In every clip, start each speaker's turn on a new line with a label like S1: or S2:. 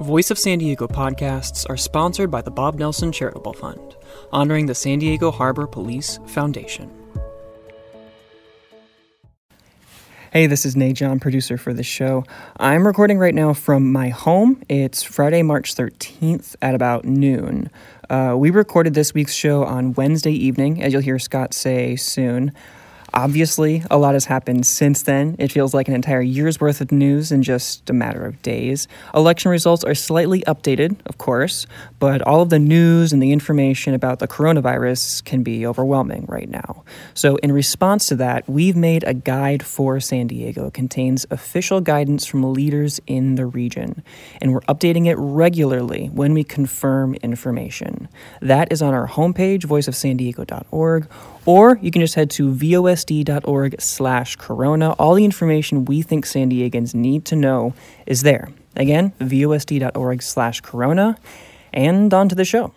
S1: Voice of San Diego podcasts are sponsored by the Bob Nelson Charitable Fund, honoring the San Diego Harbor Police Foundation. Hey, this is Nate John, producer for the show. I'm recording right now from my home. It's Friday, March 13th at about noon. Uh, we recorded this week's show on Wednesday evening, as you'll hear Scott say soon. Obviously, a lot has happened since then. It feels like an entire year's worth of news in just a matter of days. Election results are slightly updated, of course, but all of the news and the information about the coronavirus can be overwhelming right now. So, in response to that, we've made a guide for San Diego. It contains official guidance from leaders in the region, and we're updating it regularly when we confirm information. That is on our homepage, voiceofsandiego.org, or you can just head to vosd.org slash corona. All the information we think San Diegans need to know is there. Again, vosd.org slash corona. And on to the show.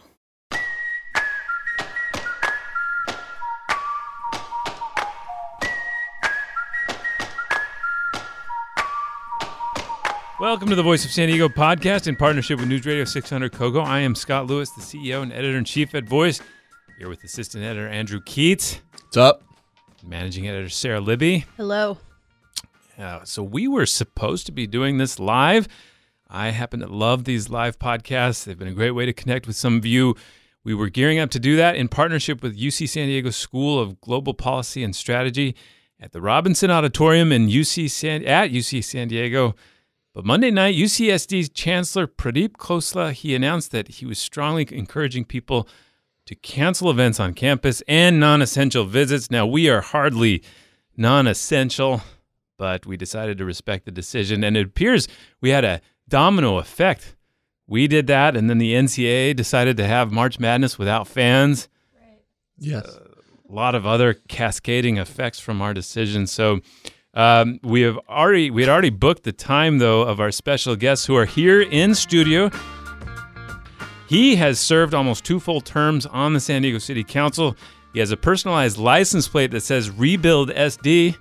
S2: Welcome to the Voice of San Diego podcast in partnership with News Radio 600 Kogo. I am Scott Lewis, the CEO and editor in chief at Voice. Here with assistant editor Andrew Keatts,
S3: What's up?
S2: managing editor Sara Libby.
S4: Hello.
S2: Uh, so we were supposed to be doing this live. I happen to love these live podcasts. They've been a great way to connect with some of you. We were gearing up to do that in partnership with UC San Diego School of Global Policy and Strategy at the Robinson Auditorium in UC San at UC San Diego. But Monday night, UCSD's Chancellor Pradeep Khosla he announced that he was strongly encouraging people to cancel events on campus and non-essential visits. Now we are hardly non-essential, but we decided to respect the decision, and it appears we had a domino effect. We did that, and then the NCAA decided to have March Madness without fans.
S3: Yes.
S2: A lot of other cascading effects from our decision. So um, we have already we had already booked the time though of our special guests who are here in studio. He has served almost two full terms on the San Diego City Council. He has a personalized license plate that says Rebuild SD. Is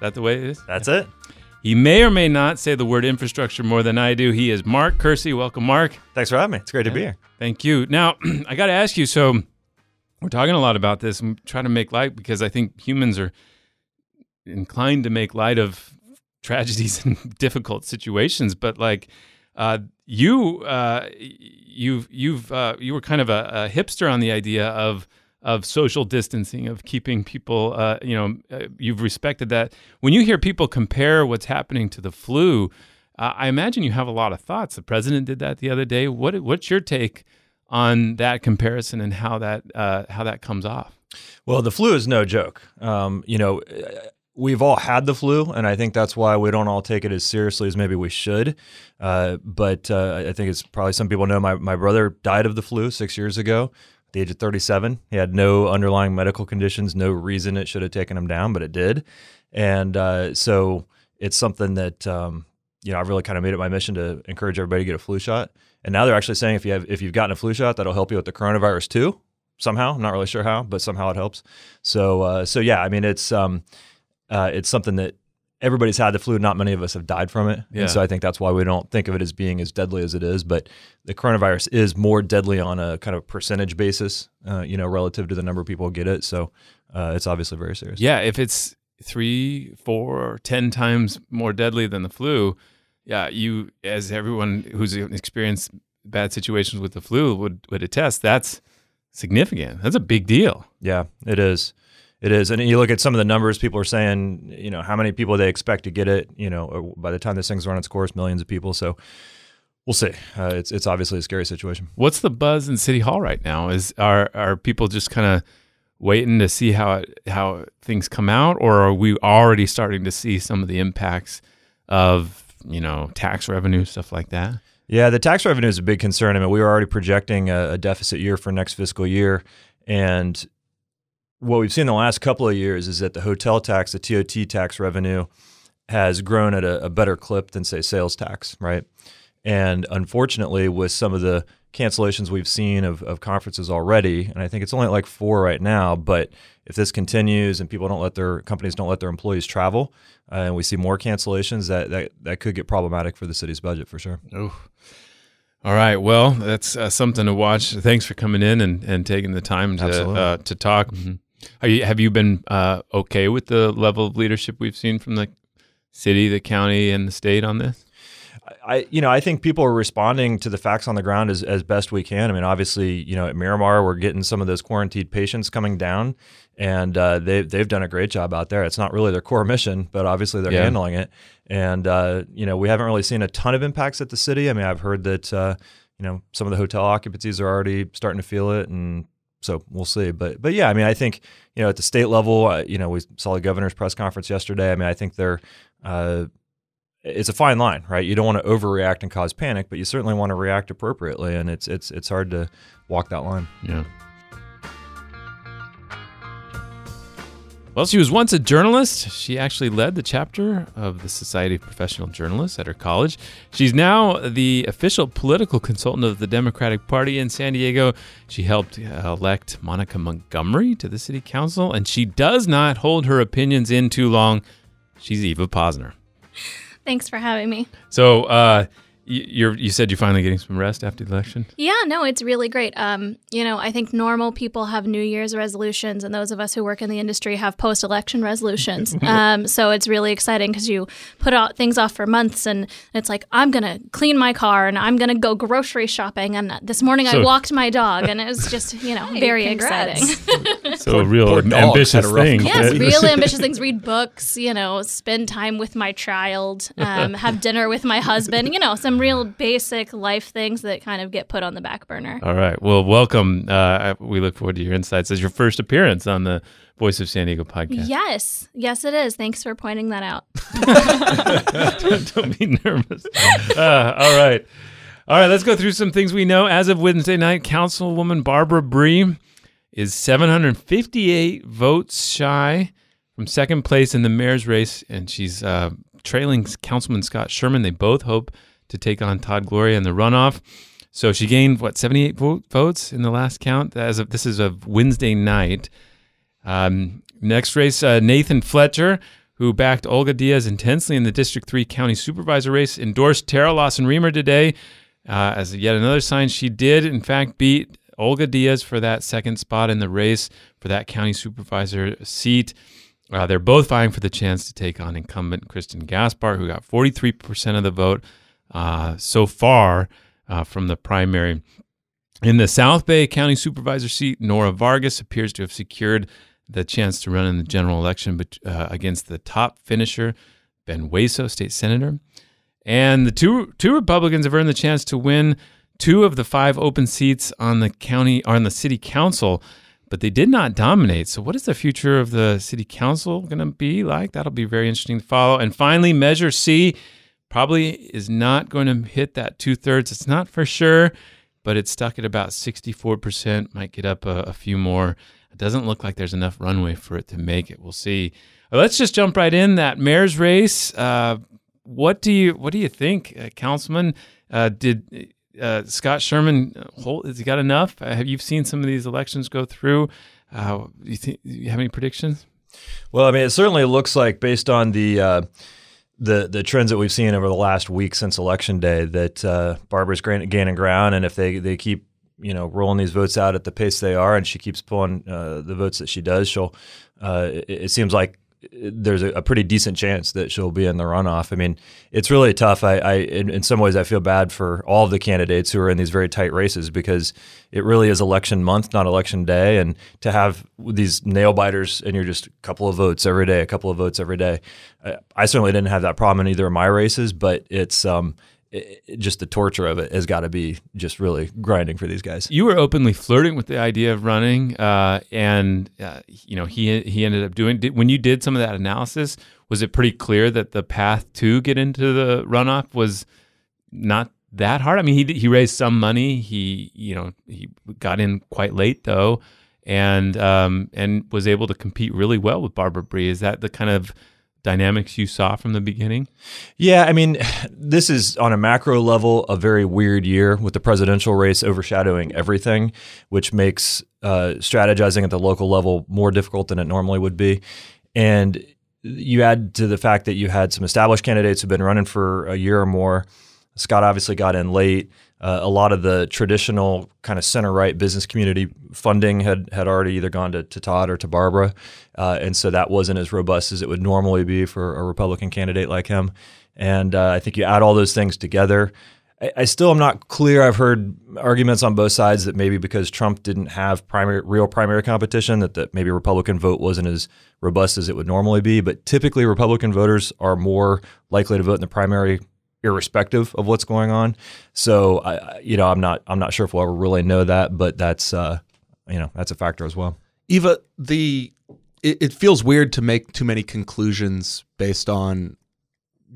S2: that the way it is?
S5: That's it.
S2: He may or may not say the word infrastructure more than I do. He is Mark Kersey. Welcome, Mark.
S5: Thanks for having me. It's great to be here.
S2: Thank you. Now, I got to ask you so we're talking a lot about this and trying to make light because I think humans are inclined to make light of tragedies and difficult situations, but like uh, you, uh, you've you've uh, you were kind of a, a, hipster on the idea of of social distancing, of keeping people. Uh, you know, uh, you've respected that. When you hear people compare what's happening to the flu, I imagine you have a lot of thoughts. The president did that the other day. What what's your take on that comparison and how that how that comes off?
S5: Well, the flu is no joke. Um, you know, we've all had the flu, and I think that's why we don't all take it as seriously as maybe we should. Uh, but uh, I think it's probably some people know my, my brother died of the flu six years ago at the age of 37. He had no underlying medical conditions, no reason it should have taken him down, but it did. And uh, so it's something that, um, you know, I've really kind of made it my mission to encourage everybody to get a flu shot. And now they're actually saying if you have if you've gotten a flu shot, that'll help you with the coronavirus too. Somehow, I'm not really sure how, but somehow it helps. So, uh, so yeah, I mean, it's um, uh, it's something that everybody's had the flu. Not many of us have died from it.
S2: Yeah.
S5: And so I think that's why we don't think of it as being as deadly as it is. But the coronavirus is more deadly on a kind of percentage basis, uh, you know, relative to the number of people who get it. So uh, it's obviously very serious.
S2: Yeah. If it's three, four, ten times more deadly than the flu, yeah, you, as everyone who's experienced bad situations with the flu would, would attest, that's significant. That's a big deal.
S5: Yeah, it is. It is, and you look at some of the numbers. People are saying, you know, how many people they expect to get it. You know, by the time this thing's run its course, millions of people. So we'll see. Uh, it's it's obviously a scary situation.
S2: What's the buzz in City Hall right now? Is are are people just kind of waiting to see how it, how things come out, or are we already starting to see some of the impacts of you know tax revenue stuff like that?
S5: Yeah, the tax revenue is a big concern. I mean, we were already projecting a, a deficit year for next fiscal year, and what we've seen in the last couple of years is that the hotel tax, the TOT tax revenue, has grown at a, a, better clip than say sales tax, right? And unfortunately, with some of the cancellations we've seen of, of conferences already, and I think it's only like four right now, but if this continues and people don't let their companies don't let their employees travel, uh, and we see more cancellations, that, that that could get problematic for the city's budget for sure.
S2: Oh. All right. Well, that's uh, something to watch. Thanks for coming in and, and taking the time to uh, to talk. Are you, have you been uh, okay with the level of leadership we've seen from the city, the county, and the state on this?
S5: I, you know, I think people are responding to the facts on the ground as, as best we can. I mean, obviously, you know, at Miramar, we're getting some of those quarantined patients coming down, and uh, they they've done a great job out there. It's not really their core mission, but obviously they're
S2: Yeah.
S5: handling it. And uh, you know, we haven't really seen a ton of impacts at the city. I mean, I've heard that uh, you know some of the hotel occupancies are already starting to feel it, and so we'll see. But but yeah, I mean, I think you know at the state level, uh, you know, we saw the governor's press conference yesterday. I mean, I think they're uh, it's a fine line, right? You don't want to overreact and cause panic, but you certainly want to react appropriately, and it's it's it's hard to walk that line.
S2: Yeah. Well, she was once a journalist. She actually led the chapter of the Society of Professional Journalists at her college. She's now the official political consultant of the Democratic Party in San Diego. She helped uh, elect Monica Montgomery to the city council, and she does not hold her opinions in too long. She's Eva Posner.
S3: Thanks for having me.
S2: So, uh, y- you're, you said you're finally getting some rest after the election?
S3: Yeah, no, it's really great. Um, you know, I think normal people have New Year's resolutions, and those of us who work in the industry have post-election resolutions. um, so it's really exciting because you put out things off for months, and it's like I'm gonna clean my car, and I'm gonna go grocery shopping, and this morning
S2: So-
S3: I walked my dog, and it was just you know very
S4: congrats.
S3: exciting.
S2: So, a real
S5: poor
S2: ambitious
S5: had
S2: thing.
S3: Yes, really ambitious things. Read books, you know, spend time with my child, um, have dinner with my husband, you know, some real basic life things that kind of get put on the back burner.
S2: All right. Well, welcome. Uh, we look forward to your insights as your first appearance on the Voice of San Diego podcast.
S3: Yes, yes, it is. Thanks for pointing that out.
S2: Don't be nervous. Uh, all right. All right. Let's go through some things we know. As of Wednesday night, Councilwoman Barbara Bry is 758 votes shy from second place in the mayor's race, and she's uh, trailing Councilman Scott Sherman. They both hope to take on Todd Gloria in the runoff. So she gained what 78 vote, votes in the last count. As of this is of Wednesday night. Um, next race, uh, Nathan Fletcher, who backed Olga Diaz intensely in the District 3 County Supervisor race, endorsed Terra Lawson Remer today uh, as yet another sign she did, in fact, beat Olga Diaz for that second spot in the race for that County Supervisor seat. Uh, they're both vying for the chance to take on incumbent Kristin Gaspar, who got 43% of the vote uh, so far uh, from the primary. In the South Bay County Supervisor seat, Nora Vargas appears to have secured the chance to run in the general election but, uh, against the top finisher, Ben Hueso, state senator. And the two two Republicans have earned the chance to win two of the five open seats on the county on the city council, but they did not dominate. So, what is the future of the city council going to be like? That'll be very interesting to follow. And finally, Measure C probably is not going to hit that two thirds. It's not for sure, but it's stuck at about 64%, might get up a, a few more. It doesn't look like there's enough runway for it to make it. We'll see. Let's just jump right in that mayor's race. Uh, what do you what do you think, uh, Councilman? Uh, did uh, Scott Sherman hold? Has he got enough? Uh, have you seen some of these elections go through? Uh, you think? You have any predictions?
S5: Well, I mean, it certainly looks like based on the the the trends that we've seen over the last week since election day that uh, Barbara's gaining ground, and if they they keep you know rolling these votes out at the pace they are, and she keeps pulling uh, the votes that she does, she'll. Uh, it, it seems like there's a, a pretty decent chance that she'll be in the runoff. I mean, it's really tough. I, I in, in some ways, I feel bad for all of the candidates who are in these very tight races because it really is election month, not election day, and to have these nail biters and you're just a couple of votes every day, a couple of votes every day. I, I certainly didn't have that problem in either of my races, but it's um, it, just the torture of it has got to be just really grinding for these guys.
S2: You were openly flirting with the idea of running, uh, and uh, you know he he ended up doing. Did, when you did some of that analysis, was it pretty clear that the path to get into the runoff was not that hard? I mean, he he raised some money. He you know he got in quite late though, and um, and was able to compete really well with Barbara Bry. Is that the kind of dynamics you saw from the beginning?
S5: Yeah, I mean, this is on a macro level a very weird year with the presidential race overshadowing everything, which makes uh, strategizing at the local level more difficult than it normally would be. And you add to the fact that you had some established candidates who've been running for a year or more Scott obviously got in late. Uh, a lot of the traditional kind of center right business community funding had had already either gone to, to Todd or to Barbara, uh, and so that wasn't as robust as it would normally be for a Republican candidate like him. And uh, I think you add all those things together. I, I, still am not clear. I've heard arguments on both sides that maybe because Trump didn't have primary, real primary competition, that, that maybe Republican vote wasn't as robust as it would normally be. But typically, Republican voters are more likely to vote in the primary irrespective of what's going on. So I, you know, I'm not I'm not sure if we'll ever really know that, but that's uh, you know that's a factor as well.
S4: Eva, the it, it feels weird to make too many conclusions based on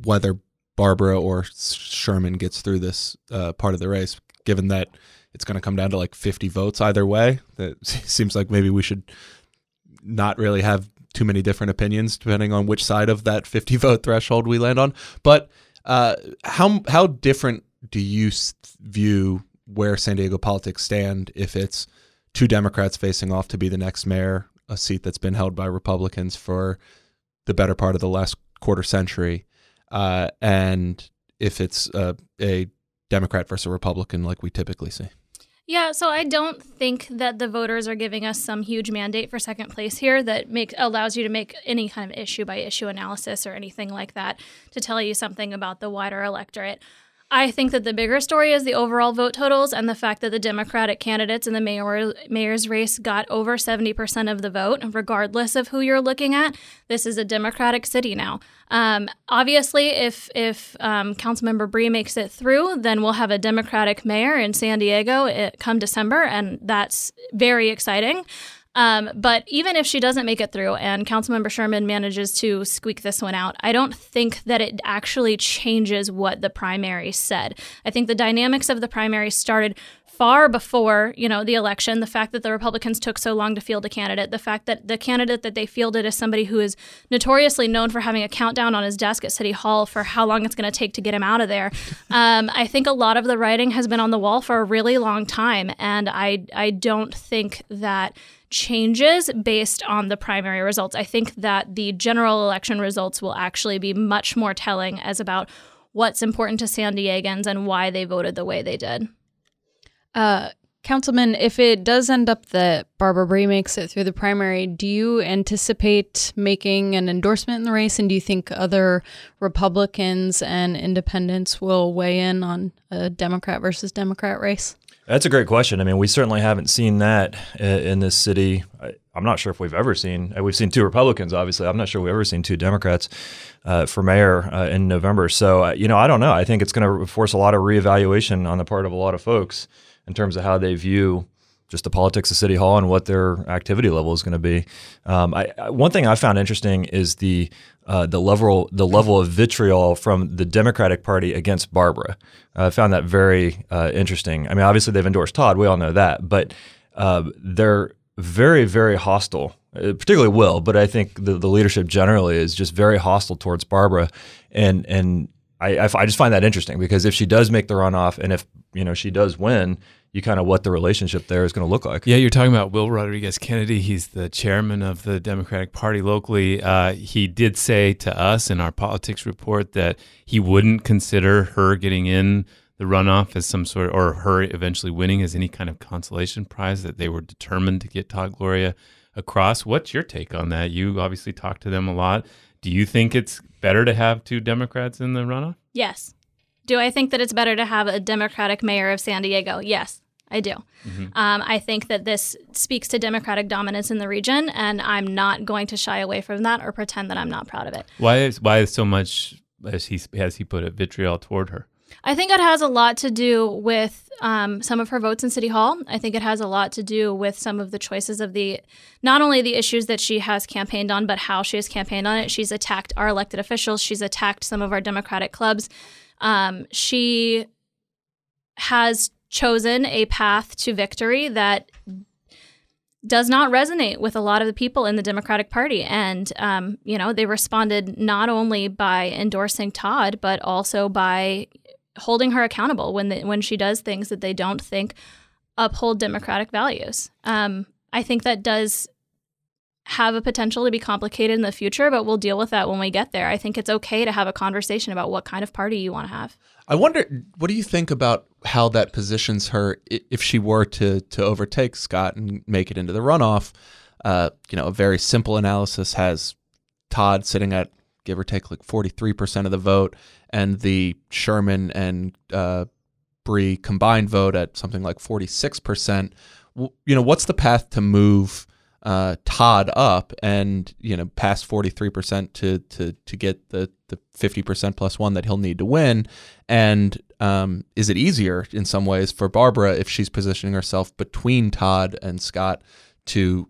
S4: whether Barbara or Sherman gets through this uh, part of the race, given that it's going to come down to like 50 votes either way. That seems like maybe we should not really have too many different opinions depending on which side of that 50 vote threshold we land on. But uh, how how different do you view where San Diego politics stand if it's two Democrats facing off to be the next mayor, a seat that's been held by Republicans for the better part of the last quarter century, uh, and if it's uh, a Democrat versus a Republican like we typically see?
S3: Yeah, so I don't think that the voters are giving us some huge mandate for second place here that make allows you to make any kind of issue by issue analysis or anything like that to tell you something about the wider electorate. I think that the bigger story is the overall vote totals and the fact that the Democratic candidates in the mayor, mayor's race got over 70% of the vote, regardless of who you're looking at. This is a Democratic city now. Um, obviously, if if um, Councilmember Bry makes it through, then we'll have a Democratic mayor in San Diego it, come December, and that's very exciting. Um, but even if she doesn't make it through and Councilmember Sherman manages to squeak this one out, I don't think that it actually changes what the primary said. I think the dynamics of the primary started far before you know the election the fact that the republicans took so long to field a candidate the fact that the candidate that they fielded is somebody who is notoriously known for having a countdown on his desk at city hall for how long it's going to take to get him out of there um, i think a lot of the writing has been on the wall for a really long time and i i don't think that changes based on the primary results. I think that the general election results will actually be much more telling as about what's important to San Diegans and why they voted the way they did.
S6: Uh, Councilman, if it does end up that Barbara Bry makes it through the primary, do you anticipate making an endorsement in the race? And do you think other Republicans and independents will weigh in on a Democrat versus Democrat race?
S5: That's a great question. I mean, we certainly haven't seen that uh, in this city. I, am not sure if we've ever seen. Uh, we've seen two Republicans, obviously. I'm not sure we've ever seen two Democrats uh, for mayor uh, in November. So, uh, you know, I don't know. I think it's going to force a lot of reevaluation on the part of a lot of folks in terms of how they view just the politics of City Hall and what their activity level is going to be. Um, I, I, one thing I found interesting is the uh, the level the level of vitriol from the Democratic Party against Barbara. I found that very uh, interesting. I mean, obviously they've endorsed Todd. We all know that, but uh, they're very very hostile. Uh, particularly Will, but I think the, the leadership generally is just very hostile towards Barbara, and and I, I just find that interesting because if she does make the runoff and if you know she does win, you kind of what the relationship there is going to look like.
S2: Yeah, you're talking about Will Rodriguez Kennedy. He's the chairman of the Democratic Party locally. Uh, he did say to us in our politics report that he wouldn't consider her getting in the runoff as some sort, of, or her eventually winning as any kind of consolation prize. That they were determined to get Todd Gloria across. What's your take on that? You obviously talk to them a lot. Do you think it's better to have two Democrats in the runoff?
S3: Yes. Do I think that it's better to have a Democratic mayor of San Diego? Yes, I do. Mm-hmm. Um, I think that this speaks to Democratic dominance in the region, and I'm not going to shy away from that or pretend that I'm not proud of it.
S2: Why is why is so much as he has he put it vitriol toward her?
S3: I think it has a lot to do with um, some of her votes in City Hall. I think it has a lot to do with some of the choices of the, not only the issues that she has campaigned on, but how she has campaigned on it. She's attacked our elected officials. She's attacked some of our Democratic clubs. Um, she has chosen a path to victory that does not resonate with a lot of the people in the Democratic Party. And, um, you know, they responded not only by endorsing Todd, but also by holding her accountable when, the, when she does things that they don't think uphold democratic values. Um, I think that does have a potential to be complicated in the future, but we'll deal with that when we get there. I think it's okay to have a conversation about what kind of party you want to have.
S4: I wonder, what do you think about how that positions her if she were to to overtake Scott and make it into the runoff? Uh, you know, a very simple analysis has Todd sitting at give or take like forty three percent of the vote, and the Sherman and uh, Bry combined vote at something like forty six percent. You know, what's the path to move? Uh, Todd up and you know past forty three percent to to to get the the fifty percent plus one that he'll need to win. And um, is it easier in some ways for Barbara if she's positioning herself between Todd and Scott to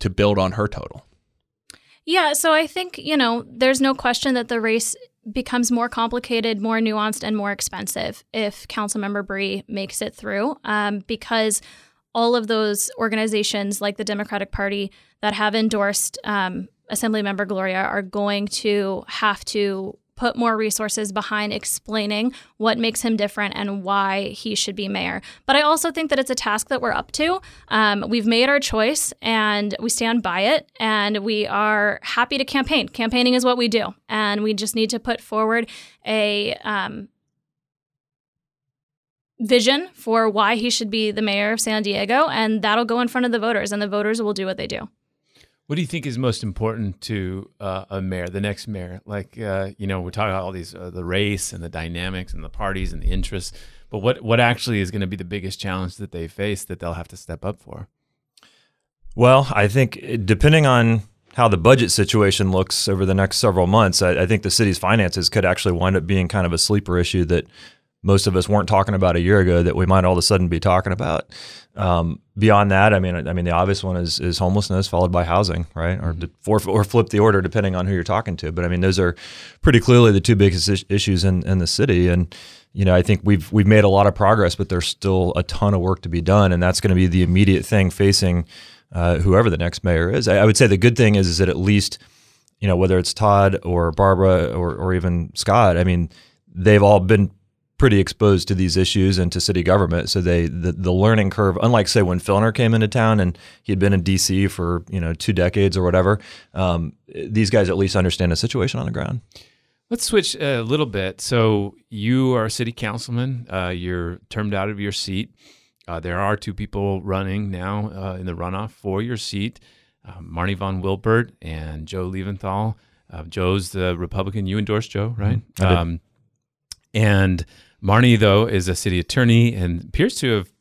S4: to build on her total?
S3: Yeah, so I think, you know, there's no question that the race becomes more complicated, more nuanced, and more expensive if Councilmember Bry makes it through um, because all of those organizations like the Democratic Party that have endorsed um, Assemblymember Gloria are going to have to put more resources behind explaining what makes him different and why he should be mayor. But I also think that it's a task that we're up to. Um, we've made our choice and we stand by it, and we are happy to campaign. Campaigning is what we do, and we just need to put forward a um, vision for why he should be the mayor of San Diego, and that'll go in front of the voters, and the voters will do what they do.
S2: What do you think is most important to uh, a mayor, the next mayor? Like, uh, you know, we're talking about all these, uh, the race and the dynamics and the parties and the interests, but what, what actually is going to be the biggest challenge that they face that they'll have to step up for?
S5: Well, I think eh, depending on how the budget situation looks over the next several months, I, I think the city's finances could actually wind up being kind of a sleeper issue that most of us weren't talking about a year ago that we might all of a sudden be talking about. Um, beyond that, I mean, I mean, the obvious one is is homelessness, followed by housing, right, or or, or flip the order depending on who you're talking to. But I mean, those are pretty clearly the two biggest is- issues in, in the city, and you know, I think we've we've made a lot of progress, but there's still a ton of work to be done, and that's going to be the immediate thing facing uh, whoever the next mayor is. I, I would say the good thing is is that at least, you know, whether it's Todd or Barbara or or even Scott, I mean, they've all been pretty exposed to these issues and to city government. So they the, the learning curve, unlike say when Filner came into town and he had been in D.C. for you know two decades or whatever, um, these guys at least understand the situation on the ground.
S2: Let's switch a little bit. So you are a city councilman. Uh, you're termed out of your seat. Uh, there are two people running now uh, in the runoff for your seat, uh, Marni von Wilpert and Joe Leventhal. Uh, Joe's the Republican. You endorsed Joe, right?
S5: Did.
S2: Um, and Marni, though, is a city attorney and appears to have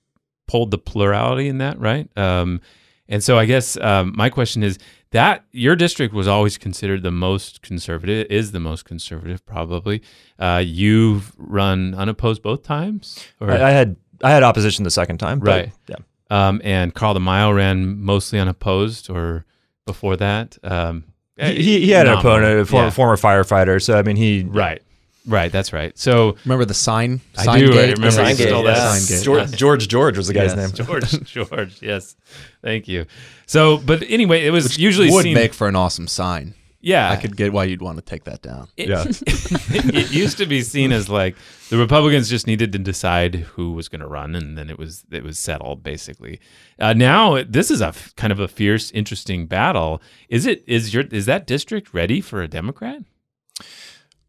S2: pulled the plurality in that, right? Um, and so I guess um, my question is that your district was always considered the most conservative, is the most conservative, probably. Uh, you've run unopposed both times? Or,
S5: I, I had I had opposition the second time, but
S2: Right.
S5: Yeah.
S2: um, and Carl DeMaio ran mostly unopposed or before that? Um,
S5: He, he, he had an opponent, a former,
S2: Yeah.
S5: former firefighter. So I mean, he
S2: Right. Right. That's right. So
S4: Remember the sign?
S2: I
S4: sign
S2: do. I
S4: gate?
S2: remember
S4: Sign
S2: you
S4: gate,
S2: stole that.
S4: Sign gate.
S5: George, George George was the guy's
S2: yes,
S5: name.
S2: George. George. Yes. Thank you. So, but anyway, it was usually
S4: would
S2: seen.
S4: make for an awesome sign.
S2: yeah.
S4: I could get why you'd want to take that down.
S2: It,
S5: Yeah.
S2: it used to be seen as like the Republicans just needed to decide who was going to run, and then it was it was settled basically. Uh, now this is a f- kind of a fierce, interesting battle. Is it? Is your is that district ready for a Democrat?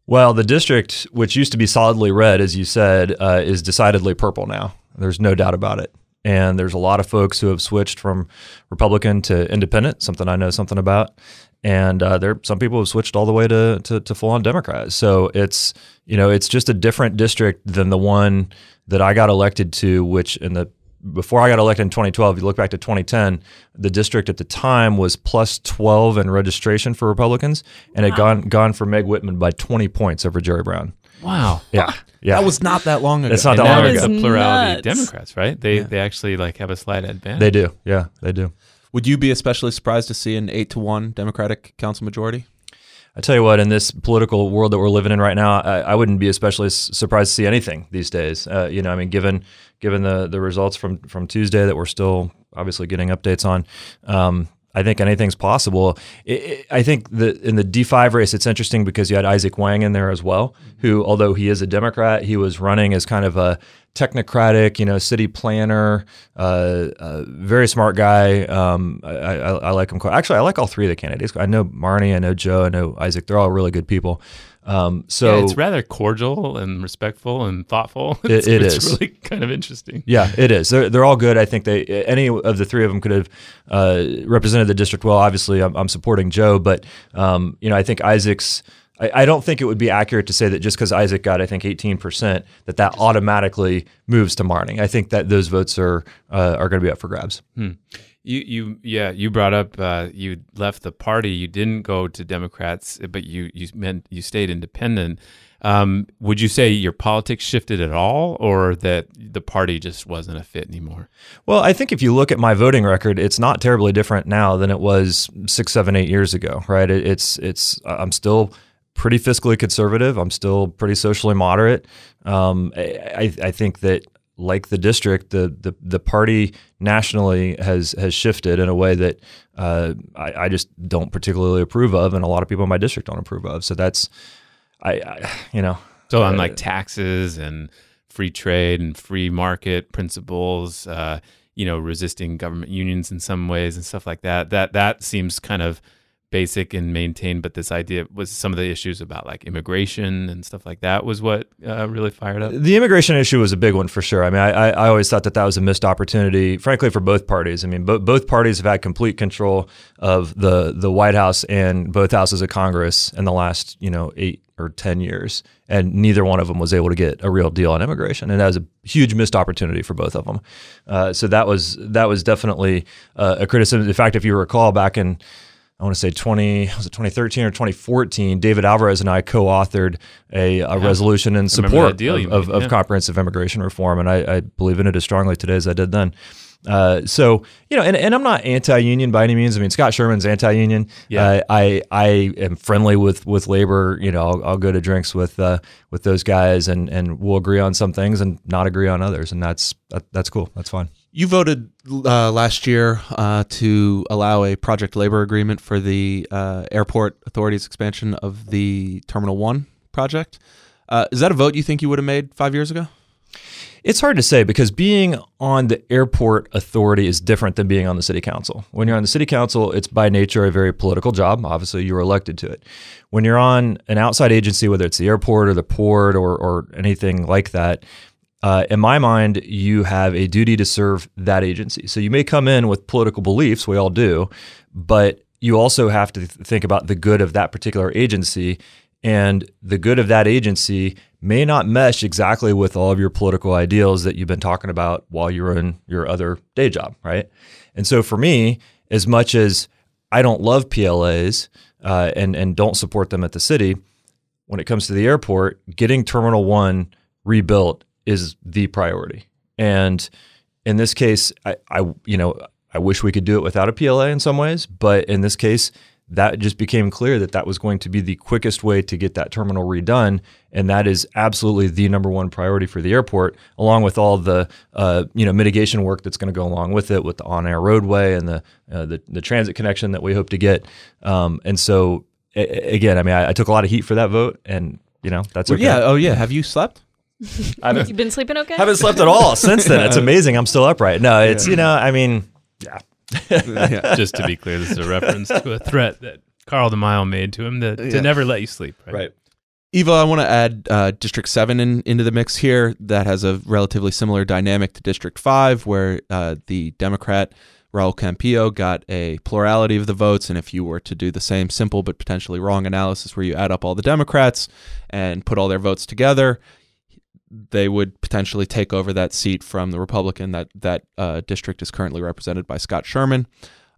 S5: Well, the district, which used to be solidly red, as you said, uh, is decidedly purple now. There's no doubt about it. And there's a lot of folks who have switched from Republican to Independent, something I know something about. And uh, there, some people have switched all the way to, to, to full on Democrats. So it's you know it's just a different district than the one that I got elected to, which in the before I got elected in 2012, if you look back to 2010, the district at the time was plus 12 in registration for Republicans, and had gone gone for Meg Whitman by 20 points over Jerry Brown.
S2: Wow.
S5: Yeah, yeah.
S4: That was not that long ago.
S5: It's not
S2: And
S5: that
S2: now
S5: long ago.
S2: a plurality of. Democrats, right? They they actually like have a slight advantage.
S5: They do. Yeah, they do.
S4: Would you be especially surprised to see an eight to one Democratic council majority?
S5: I tell you what, in this political world that we're living in right now, I, I wouldn't be especially surprised to see anything these days. Uh, you know, I mean, given given the the results from from Tuesday that we're still obviously getting updates on, um, I think anything's possible. I I I think that in the D5 race, it's interesting because you had Isaac Wang in there as well, who, although he is a Democrat, he was running as kind of a technocratic, you know, city planner, uh, uh, very smart guy. Um, I, I, I like him. Quite. Actually, I like all three of the candidates. I know Marni, I know Joe, I know Isaac. They're all really good people. Um, so
S2: yeah, it's rather cordial and respectful and thoughtful. It's,
S5: it
S2: it's
S5: is.
S2: really kind of interesting.
S5: Yeah, it is. They're, they're all good. I think they any of the three of them could have uh, represented the district well. Obviously, I'm, I'm supporting Joe, but um, you know, I think Isaac's. I, I don't think it would be accurate to say that just because Isaac got, I think, 18 percent, that that automatically moves to Marning. I think that those votes are uh, are going to be up for grabs.
S2: You, you, yeah, you brought up uh, you left the party. You didn't go to Democrats, but you, you meant you stayed independent. Um, would you say your politics shifted at all, or that the party just wasn't a fit anymore?
S5: Well, I think if you look at my voting record, it's not terribly different now than it was six, seven, eight years ago, right? It, it's it's I'm still pretty fiscally conservative. I'm still pretty socially moderate. Um, I, I think that like the district, the, the the party nationally has has shifted in a way that uh, I, I just don't particularly approve of, and a lot of people in my district don't approve of. So that's I, I you know
S2: So on
S5: Uh,
S2: like taxes and free trade and free market principles, uh, you know, resisting government unions in some ways and stuff like that. That that seems kind of basic and maintained. But this idea was some of the issues about like immigration and stuff like that was what uh, really fired up.
S5: The immigration issue was a big one for sure. I mean, I, I always thought that that was a missed opportunity, frankly, for both parties. I mean, bo- both parties have had complete control of the the White House and both houses of Congress in the last, you know, eight or ten years, and neither one of them was able to get a real deal on immigration, and that was a huge missed opportunity for both of them. Uh, so that was that was definitely uh, a criticism. In fact, if you recall, back in I want to say 20 was it 2013 or 2014. David Alvarez and I co-authored a, a resolution in support
S2: deal
S5: of, of
S2: yeah.
S5: comprehensive immigration reform, and I, I believe in it as strongly today as I did then. Uh, so you know, and, and I'm not anti-union by any means. I mean, Scott Sherman's anti-union.
S2: Yeah.
S5: Uh, I I am friendly with with labor. You know, I'll, I'll go to drinks with uh, with those guys, and and we'll agree on some things and not agree on others, and that's that, that's cool. That's fine.
S4: You voted uh, last year uh, to allow a project labor agreement for the uh, airport authority's expansion of the Terminal One project. Uh, is that a vote you think you would have made five years ago?
S5: It's hard to say because being on the airport authority is different than being on the city council. When you're on the city council, it's by nature a very political job. Obviously, you were elected to it. When you're on an outside agency, whether it's the airport or the port or, or anything like that, uh, in my mind, you have a duty to serve that agency. So you may come in with political beliefs, we all do, but you also have to th- think about the good of that particular agency. And the good of that agency may not mesh exactly with all of your political ideals that you've been talking about while you're in your other day job, right? And so for me, as much as I don't love PLAs uh, and and don't support them at the city, when it comes to the airport, getting Terminal One rebuilt is the priority. And in this case, I, I you know I wish we could do it without a PLA in some ways, but in this case, that just became clear that that was going to be the quickest way to get that terminal redone, and that is absolutely the number one priority for the airport, along with all the uh, you know mitigation work that's going to go along with it, with the on-air roadway and the uh, the, the transit connection that we hope to get. Um, and so, a- again, I mean, I, I took a lot of heat for that vote, and you know that's okay.
S4: Yeah. Oh, yeah. Have you slept?
S5: I haven't,
S6: You've been sleeping okay?
S5: haven't slept at all since then. It's amazing. I'm still upright. No, it's you know, I mean, yeah.
S4: yeah.
S2: Just to be clear, this is a reference to a threat that Carl DeMaio made to him to, to
S4: Yeah.
S2: never let you sleep. Right.
S5: Right.
S4: Eva, I want to add uh, District 7 in, into the mix here. That has a relatively similar dynamic to District 5, where uh, the Democrat Raul Campillo got a plurality of the votes. And if you were to do the same simple but potentially wrong analysis where you add up all the Democrats and put all their votes together, they would potentially take over that seat from the Republican. That, that uh, district is currently represented by Scott Sherman.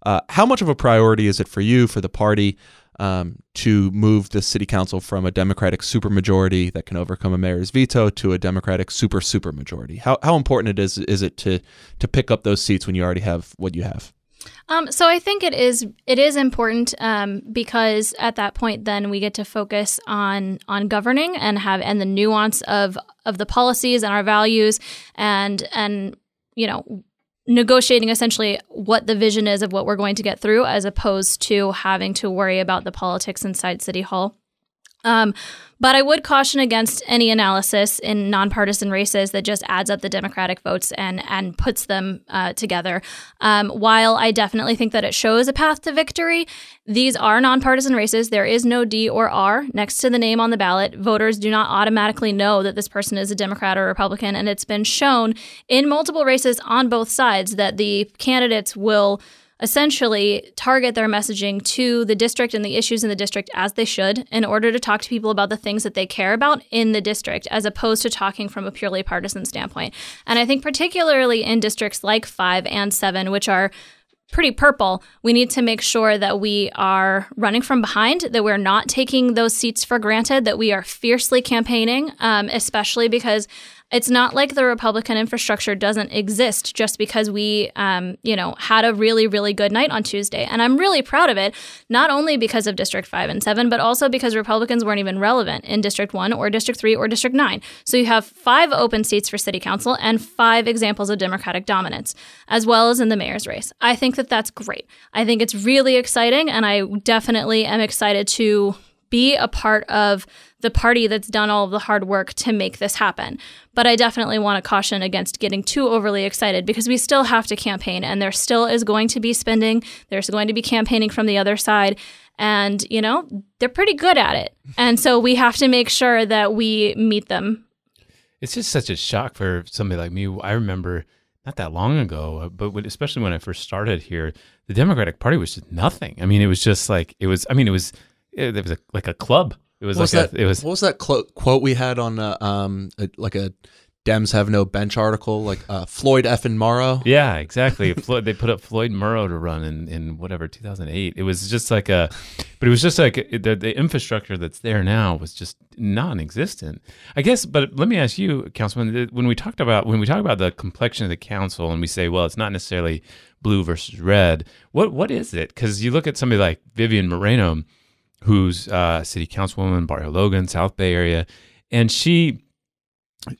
S4: Uh, how much of a priority is it for you, for the party, um, to move the city council from a Democratic supermajority that can overcome a mayor's veto to a Democratic super supermajority? How how important it is is it to to pick up those seats when you already have what you have?
S3: Um, so I think it is it is important um, because at that point, then we get to focus on on governing and have and the nuance of of the policies and our values and and you know negotiating essentially what the vision is of what we're going to get through, as opposed to having to worry about the politics inside City Hall. Um, but I would caution against any analysis in nonpartisan races that just adds up the Democratic votes and and puts them uh, together. Um, while I definitely think that it shows a path to victory, these are nonpartisan races. There is no D or R next to the name on the ballot. Voters do not automatically know that this person is a Democrat or Republican, and it's been shown in multiple races on both sides that the candidates will essentially target their messaging to the district and the issues in the district as they should in order to talk to people about the things that they care about in the district as opposed to talking from a purely partisan standpoint. And I think particularly in districts like 5 and 7 which are pretty purple, we need to make sure that we are running from behind, that we're not taking those seats for granted, that we are fiercely campaigning, um, especially because it's not like the Republican infrastructure doesn't exist just because we, um, you know, had a really, really good night on Tuesday. And I'm really proud of it, not only because of District 5 and 7, but also because Republicans weren't even relevant in District 1 or District 3 or District 9. So you have five open seats for city council and five examples of Democratic dominance, as well as in the mayor's race. I think that that's great. I think it's really exciting, and I definitely am excited to be a part of the party that's done all of the hard work to make this happen. But I definitely want to caution against getting too overly excited because we still have to campaign and there still is going to be spending. There's going to be campaigning from the other side. And, you know, they're pretty good at it. And so we have to make sure that we meet them.
S2: It's just such a shock for somebody like me. I remember not that long ago, but when, especially when I first started here, the Democratic Party was just nothing. I mean, it was just like, it was, I mean, it was, it, was a, like a club it was
S4: what was
S2: like
S4: that?
S2: it was
S4: what was that clo- quote we had on uh, um a, like a Dems have no bench article like uh, Floyd F and Morrow.
S2: Yeah, exactly. Floyd, they put up Floyd Morrow to run in, in whatever 2008. It was just like a, but it was just like the, the infrastructure that's there now was just non-existent. I guess. But let me ask you, Councilman, when we talked about when we talk about the complexion of the council and we say, well, it's not necessarily blue versus red. What what is it? Because you look at somebody like Vivian Moreno who's uh, city councilwoman, Barrio Logan, South Bay area, and she,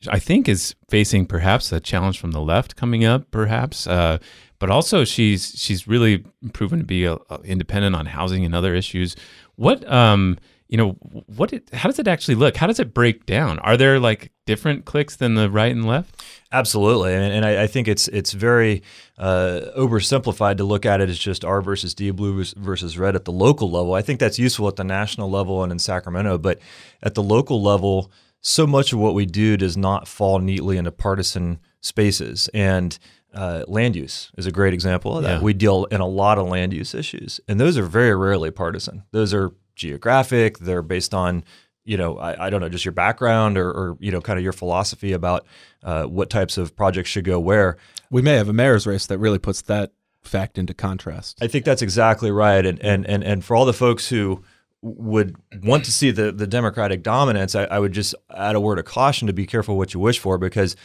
S2: I think, is facing perhaps a challenge from the left coming up, perhaps. Uh, but also, she's she's really proven to be a, a independent on housing and other issues. What um, you know, what? It, how does it actually look? How does it break down? Are there like different clicks than the right and left?
S5: Absolutely, and, and I, I, think it's it's very uh, oversimplified to look at it as just R versus D, blue versus red at the local level. I think that's useful at the national level and in Sacramento, but at the local level, so much of what we do does not fall neatly into partisan spaces. And uh, land use is a great example of that. Yeah. We deal in a lot of land use issues, and those are very rarely partisan. Those are geographic. They're based on you know, I, I, don't know, just your background or, or, you know, kind of your philosophy about uh, what types of projects should go where.
S4: We may have a mayor's race that really puts that fact into contrast.
S5: I think that's exactly right. And and and, and for all the folks who would want to see the the Democratic dominance, I, I would just add a word of caution to be careful what you wish for because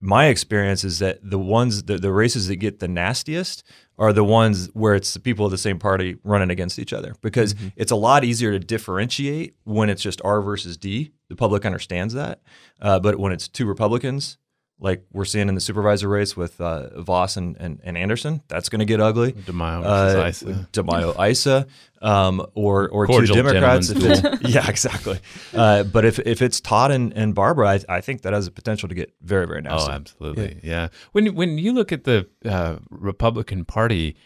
S5: my experience is that the ones the, the races that get the nastiest are the ones where it's the people of the same party running against each other because mm-hmm. it's a lot easier to differentiate when it's just R versus D. The public understands that, uh, but when it's two Republicans like we're seeing in the supervisor race with uh, Vaus and, and, and, Anderson. That's going to get ugly.
S2: DeMaio uh, Issa.
S5: DeMaio Issa, um, or or Cordial two Democrats. yeah, exactly. Uh, but if, if it's Todd and, and Barbara, I, I think that has the potential to get very very nasty.
S2: Oh, absolutely. Yeah. yeah. When when you look at the uh, Republican Party.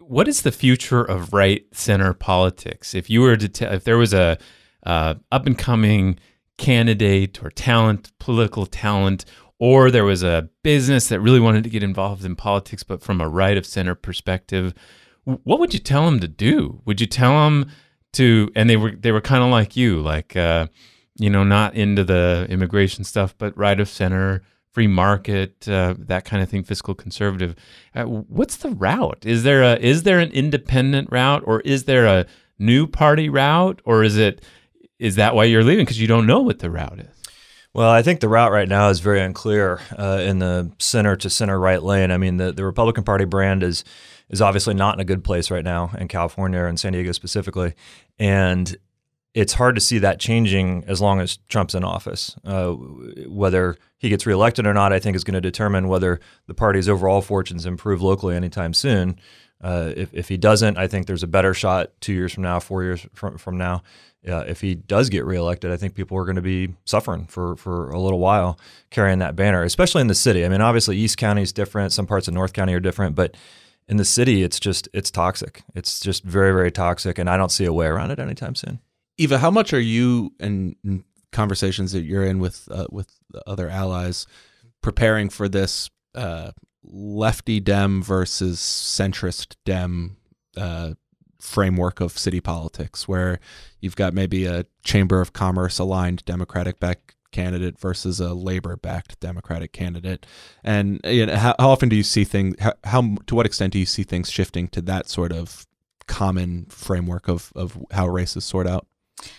S2: What is the future of right center politics? If you were to, t- if there was a uh, up and coming candidate or talent, political talent, or there was a business that really wanted to get involved in politics, but from a right of center perspective, what would you tell them to do? Would you tell them to? And they were they were kind of like you, like uh, you know, not into the immigration stuff, but right of center, free market, uh, that kind of thing, fiscal conservative. Uh, what's the route? Is there a is there an independent route, or is there a new party route, or is it is that why you're leaving because you don't know what the route is?
S5: Well, I think the route right now is very unclear uh, in the center to center right lane. I mean, the, the Republican Party brand is is obviously not in a good place right now in California and San Diego specifically, and it's hard to see that changing as long as Trump's in office. Uh, whether he gets reelected or not, I think is going to determine whether the party's overall fortunes improve locally anytime soon. Uh, if, if he doesn't, I think there's a better shot two years from now, four years from, from now. Uh, if he does get reelected, I think people are going to be suffering for, for a little while carrying that banner, especially in the city. I mean, obviously, East County is different. Some parts of North County are different, but in the city, it's just it's toxic. It's just very very toxic, and I don't see a way around it anytime soon.
S4: Eva, how much are you and conversations that you're in with uh, with other allies preparing for this uh, lefty Dem versus centrist Dem uh, framework of city politics, where you've got maybe a Chamber of Commerce aligned Democratic back candidate versus a labor backed Democratic candidate, and you know, how, how often do you see things? How, how to what extent do you see things shifting to that sort of common framework of of how races sort out?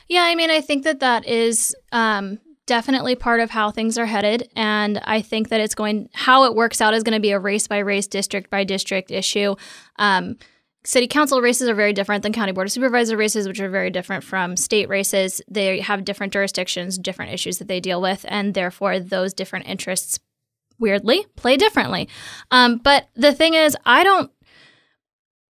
S3: Yeah, I mean, I think that that is um, definitely part of how things are headed. And I think that it's going, how it works out is going to be a race by race, district by district issue. Um, city council races are very different than county board of supervisor races, which are very different from state races. They have different jurisdictions, different issues that they deal with, and therefore those different interests weirdly play differently. Um, but the thing is, I don't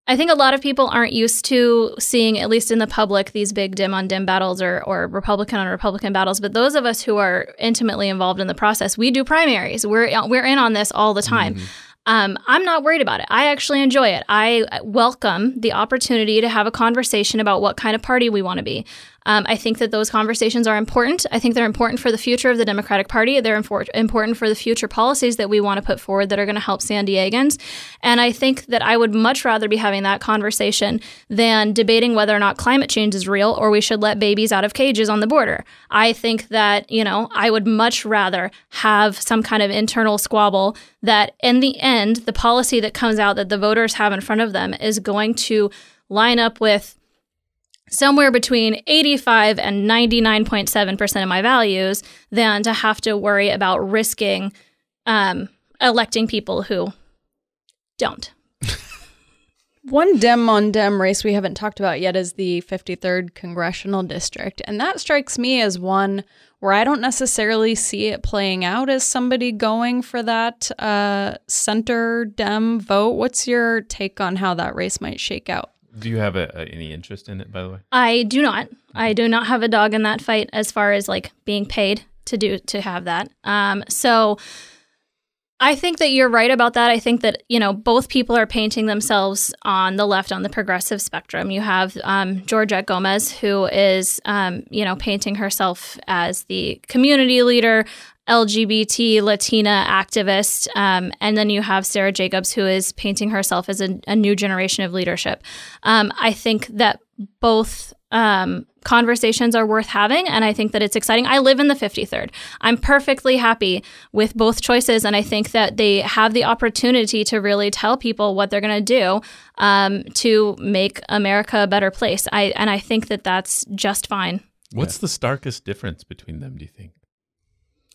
S3: I think a lot of people aren't used to seeing, at least in the public, these big Dem on Dem battles or, or Republican on Republican battles. But those of us who are intimately involved in the process, we do primaries. We're we're in on this all the time. Mm-hmm. Um, I'm not worried about it. I actually enjoy it. I welcome the opportunity to have a conversation about what kind of party we want to be. Um, I think that those conversations are important. I think they're important for the future of the Democratic Party. They're infor- important for the future policies that we want to put forward that are going to help San Diegans. And I think that I would much rather be having that conversation than debating whether or not climate change is real or we should let babies out of cages on the border. I think that, you know, I would much rather have some kind of internal squabble that in the end, the policy that comes out that the voters have in front of them is going to line up with somewhere between 85 and 99.7% of my values than to have to worry about risking um, electing people who don't.
S6: One Dem on Dem race we haven't talked about yet is the 53rd Congressional District. And that strikes me as one where I don't necessarily see it playing out as somebody going for that uh, center Dem vote. What's your take on how that race might shake out?
S2: Do you have a, a, any interest in it, by the way?
S3: I do not. I do not have a dog in that fight as far as like being paid to do to have that. Um, so I think that you're right about that. I think that you know both people are painting themselves on the left on the progressive spectrum. You have um, Georgette Gomez, who is um, you know painting herself as the community leader. LGBT Latina activist. Um, and then you have Sara Jacobs, who is painting herself as a, a new generation of leadership. Um, I think that both um, conversations are worth having, and I think that it's exciting. I live in the 53rd. I'm perfectly happy with both choices, and I think that they have the opportunity to really tell people what they're going to do um, to make America a better place. I and I think that that's just fine.
S2: What's yeah. the starkest difference between them? Do you think?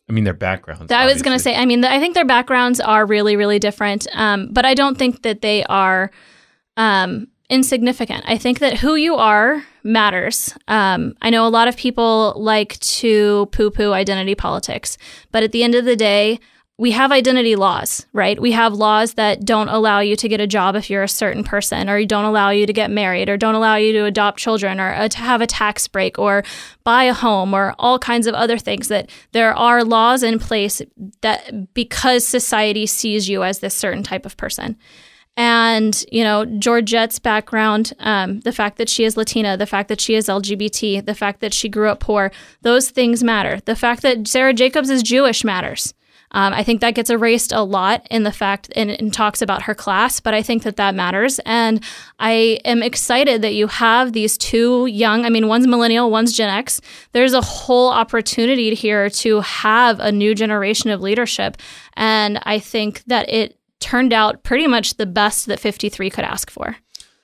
S2: I mean, their backgrounds.
S3: I was going to say. I mean, I think their backgrounds are really, really different. Um, but I don't think that they are um, insignificant. I think that who you are matters. Um, I know a lot of people like to poo-poo identity politics, but at the end of the day, we have identity laws, right? We have laws that don't allow you to get a job if you're a certain person, or don't allow you to get married, or don't allow you to adopt children, or uh, to have a tax break, or buy a home, or all kinds of other things. That there are laws in place that because society sees you as this certain type of person. And, you know, Georgette's background, um, the fact that she is Latina, the fact that she is LGBT, the fact that she grew up poor, those things matter. The fact that Sara Jacobs is Jewish matters. Um, I think that gets erased a lot in the fact and, and talks about her class, but I think that that matters. And I am excited that you have these two young, I mean, one's millennial, one's Gen X. There's a whole opportunity here to have a new generation of leadership. And I think that it turned out pretty much the best that 53 could ask for.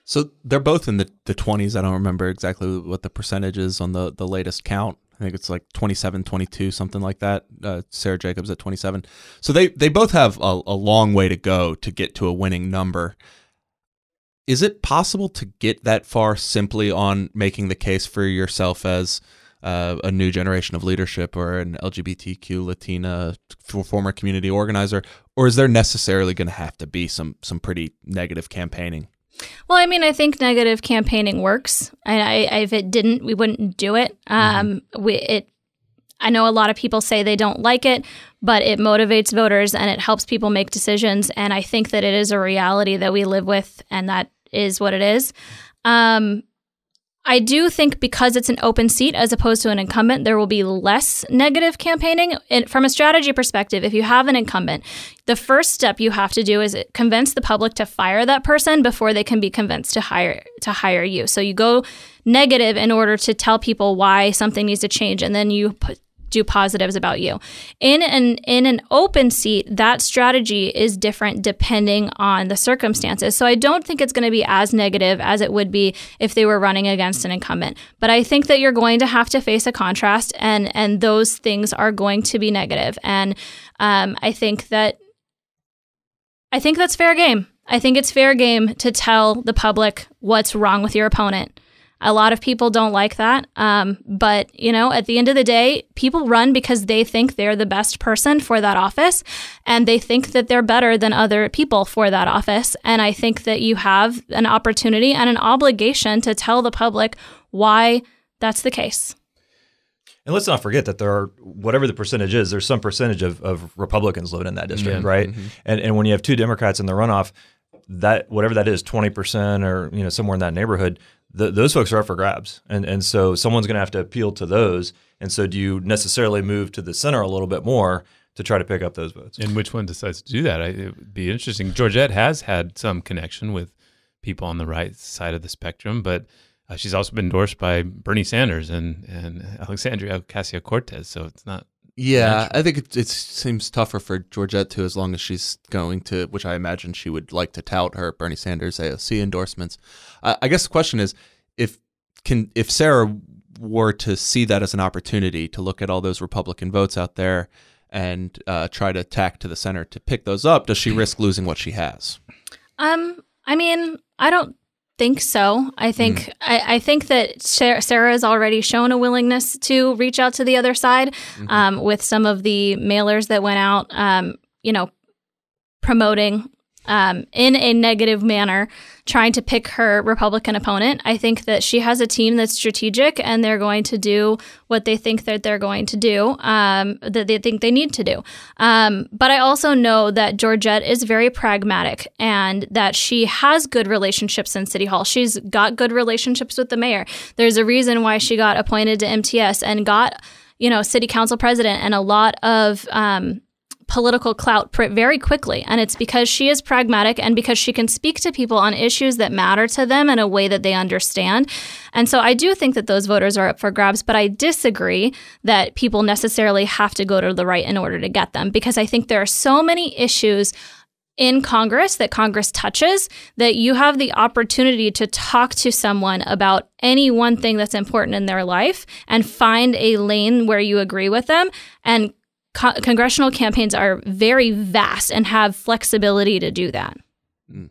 S4: So they're both in the, the 20s. I don't remember exactly what the percentage is on the, the latest count. I think it's like 27, 22, something like that. Uh, Sara Jacobs at 27. So they, they both have a, a long way to go to get to a winning number. Is it possible to get that far simply on making the case for yourself as uh, a new generation of leadership or an LGBTQ Latina former community organizer, or is there necessarily going to have to be some some pretty negative campaigning?
S3: Well, I mean, I think negative campaigning works. And I, if it didn't, we wouldn't do it. Um, we, it. I know a lot of people say they don't like it, but it motivates voters and it helps people make decisions. And I think that it is a reality that we live with, and that is what it is. Um, I do think because it's an open seat as opposed to an incumbent, there will be less negative campaigning. And from a strategy perspective, if you have an incumbent, the first step you have to do is convince the public to fire that person before they can be convinced to hire to hire you. So you go negative in order to tell people why something needs to change, and then you put, do positives about you. In an in an open seat, that strategy is different depending on the circumstances. So I don't think it's going to be as negative as it would be if they were running against an incumbent. But I think that you're going to have to face a contrast, and and those things are going to be negative. And um, I think that I think that's fair game. I think it's fair game to tell the public what's wrong with your opponent. A lot of people don't like that. Um, but, you know, at the end of the day, people run because they think they're the best person for that office and they think that they're better than other people for that office. And I think that you have an opportunity and an obligation to tell the public why that's the case.
S5: And let's not forget that there are whatever the percentage is, there's some percentage of, of Republicans living in that district,
S4: Yeah.
S5: right?
S4: Mhm.
S5: And and when you have two Democrats in the runoff, that whatever that is, twenty percent or you know somewhere in that neighborhood, th those folks are up for grabs, and and so someone's going to have to appeal to those. And so, do you necessarily move to the center a little bit more to try to pick up those votes?
S2: And which one decides to do that? I, it would be interesting. Georgette has had some connection with people on the right side of the spectrum, but uh, she's also been endorsed by Bernie Sanders and, and Alexandria Ocasio Cortez. So it's not.
S4: Yeah, I think it, it seems tougher for Georgette too, as long as she's going to, which I imagine she would like to tout her Bernie Sanders AOC endorsements. I, I guess the question is, if can if Sara were to see that as an opportunity to look at all those Republican votes out there and uh, try to tack to the center to pick those up, does she risk losing what she has?
S3: Um, I mean, I don't think so. I think I, I think that Sara has already shown a willingness to reach out to the other side um, with some of the mailers that went out. Um, you know, promoting um, in a negative manner, trying to pick her Republican opponent. I think that she has a team that's strategic and they're going to do what they think that they're going to do, um, that they think they need to do. Um, but I also know that Georgette is very pragmatic and that she has good relationships in City Hall. She's got good relationships with the mayor. There's a reason why she got appointed to MTS and got, you know, city council president and a lot of, um, political clout very quickly. And it's because she is pragmatic and because she can speak to people on issues that matter to them in a way that they understand. And so I do think that those voters are up for grabs, but I disagree that people necessarily have to go to the right in order to get them because I think there are so many issues in Congress that Congress touches that you have the opportunity to talk to someone about any one thing that's important in their life and find a lane where you agree with them and co- congressional campaigns are very vast and have flexibility to do that.
S4: Mhm.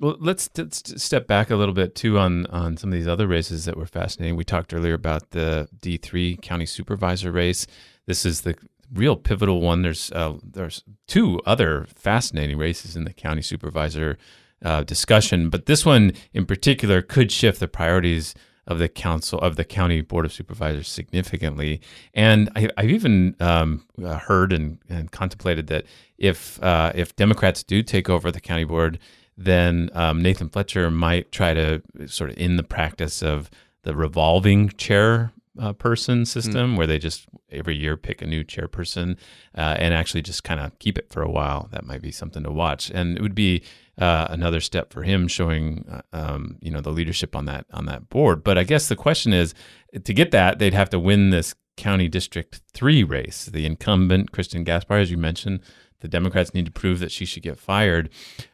S2: Well, let's, let's step back a little bit too on on some of these other races that were fascinating. We talked earlier about the D three county supervisor race. This is the real pivotal one. There's uh, there's two other fascinating races in the county supervisor uh, discussion, but this one in particular could shift the priorities of the council of the county board of supervisors significantly. And I, I've even um, uh, heard and, and contemplated that if uh, if Democrats do take over the county board, then um, Nathan Fletcher might try to sort of in the practice of the revolving chair uh, person system, where they just every year pick a new chairperson uh, and actually just kind of keep it for a while. That might be something to watch, and it would be uh, another step for him showing uh, um, you know the leadership on that on that board. But I guess the question is to get that they'd have to win this county district three race. The incumbent Kristin Gaspar, as you mentioned, the Democrats need to prove that she should get fired.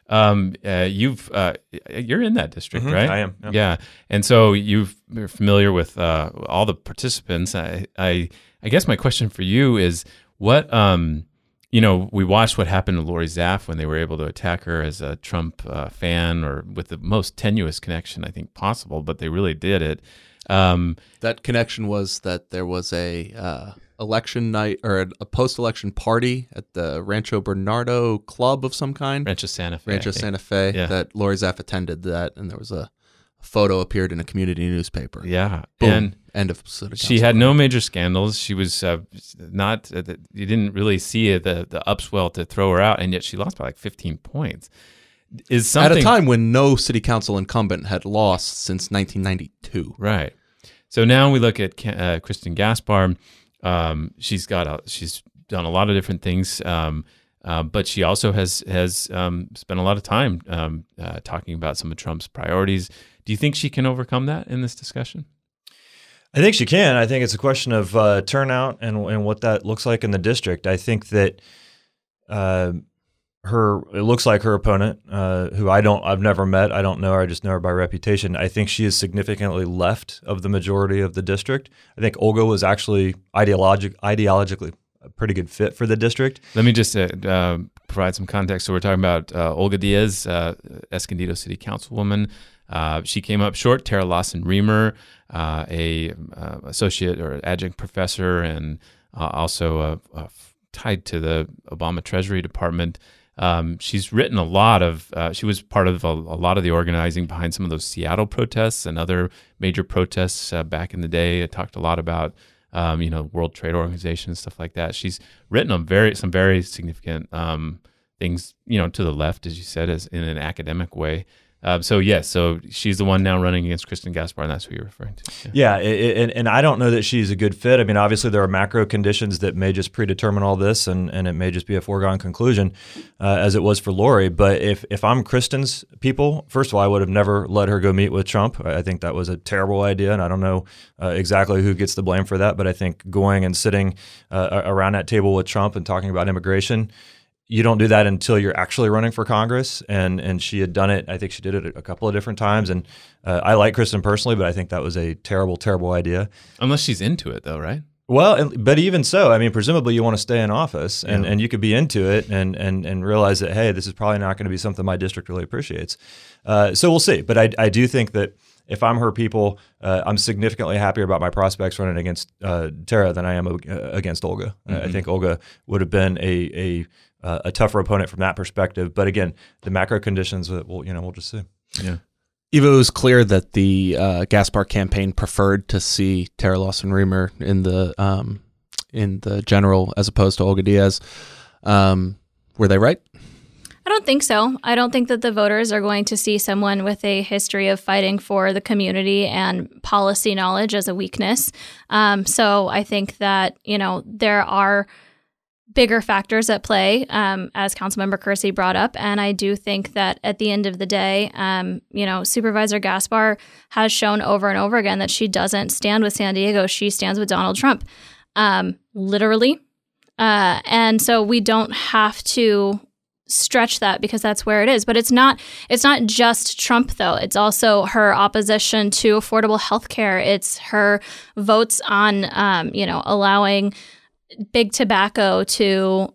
S2: Um, uh, you've uh, you're in that district,
S5: Mhm,
S2: right?
S5: I am, yeah.
S2: Yeah, and so you've, you're familiar with uh, all the participants. I, I I guess my question for you is what um you know we watched what happened to Lorie Zapf when they were able to attack her as a Trump uh, fan or with the most tenuous connection I think possible, but they really did it. Um,
S4: That connection was that there was a uh, election night or a post-election party at the Rancho Bernardo Club of some kind,
S2: Rancho Santa Fe.
S4: Rancho Santa Fe.
S2: Yeah.
S4: That Lorie Zapf attended that, and there was a photo appeared in a community newspaper.
S2: Yeah,
S4: Boom.
S2: and
S4: End of
S2: she had no major scandals. She was uh, not. Uh, the- you didn't really see the the upswell to throw her out, and yet she lost by like 15 points. Is something
S4: at a time when no city council incumbent had lost since 1992.
S2: Right. So now we look at uh, Kristin Gaspar. Um, she's got a, she's done a lot of different things, um, uh, but she also has has um, spent a lot of time um, uh, talking about some of Trump's priorities. Do you think she can overcome that in this discussion?
S5: I think she can. I think it's a question of uh, turnout and and what that looks like in the district. I think that uh, her it looks like her opponent, uh, who I don't I've never met. I don't know her. I just know her by reputation. I think she is significantly left of the majority of the district. I think Olga was actually ideologic ideologically a pretty good fit for the district.
S2: Let me just uh, uh, provide some context. So we're talking about uh, Olga Diaz, uh, Escondido City Councilwoman. Uh, she came up short. Terra Lawson Remer, uh, a uh, associate or adjunct professor, and uh, also tied to the Obama Treasury Department. Um, she's written a lot of. Uh, she was part of a, a lot of the organizing behind some of those Seattle protests and other major protests back in the day. It talked a lot about um, you know, World Trade Organization and stuff like that. She's written on very some very significant um, things, you know, to the left, as you said, as in an academic way. Um, so yes, so she's the one now running against Kristin Gaspar, and that's who you're referring to. Yeah.
S5: Yeah, i- i- and, I don't know that she's a good fit. I mean, obviously there are macro conditions that may just predetermine all this, and, and it may just be a foregone conclusion, uh, as it was for Lorie. But if if I'm Kristin's people, first of all, I would have never let her go meet with Trump. I I think that was a terrible idea, and I don't know uh, exactly who gets the blame for that. But I think going and sitting uh, around that table with Trump and talking about immigration. You don't do that until you're actually running for Congress, and and she had done it. I think she did it a couple of different times, and uh, I like Kristin personally, but I think that was a terrible, terrible idea.
S2: Unless she's into it, though, right?
S5: Well, but even so, I mean, presumably you want to stay in office, and, and you could be into it, and and and realize that hey, this is probably not going to be something my district really appreciates. Uh, so we'll see. But I I do think that if I'm her people, uh, I'm significantly happier about my prospects running against uh, Terra than I am uh, against Olga. Uh, I think Olga would have been a a uh, a tougher opponent from that perspective. But again, the macro conditions, uh, we'll you know we'll just see.
S2: Yeah.
S4: Eva, it was clear that the uh, Gaspar campaign preferred to see Terra Lawson Remer in the um, in the general as opposed to Olga Diaz. Um, were they right?
S3: I don't think so. I don't think that the voters are going to see someone with a history of fighting for the community and policy knowledge as a weakness. Um, so I think that, you know, there are bigger factors at play, um, as Councilmember Kersey brought up. And I do think that at the end of the day, um, you know, Supervisor Gaspar has shown over and over again that she doesn't stand with San Diego, she stands with Donald Trump, um, literally. Uh, and so we don't have to stretch that because that's where it is but it's not it's not just trump though it's also her opposition to affordable health care it's her votes on um, you know allowing big tobacco to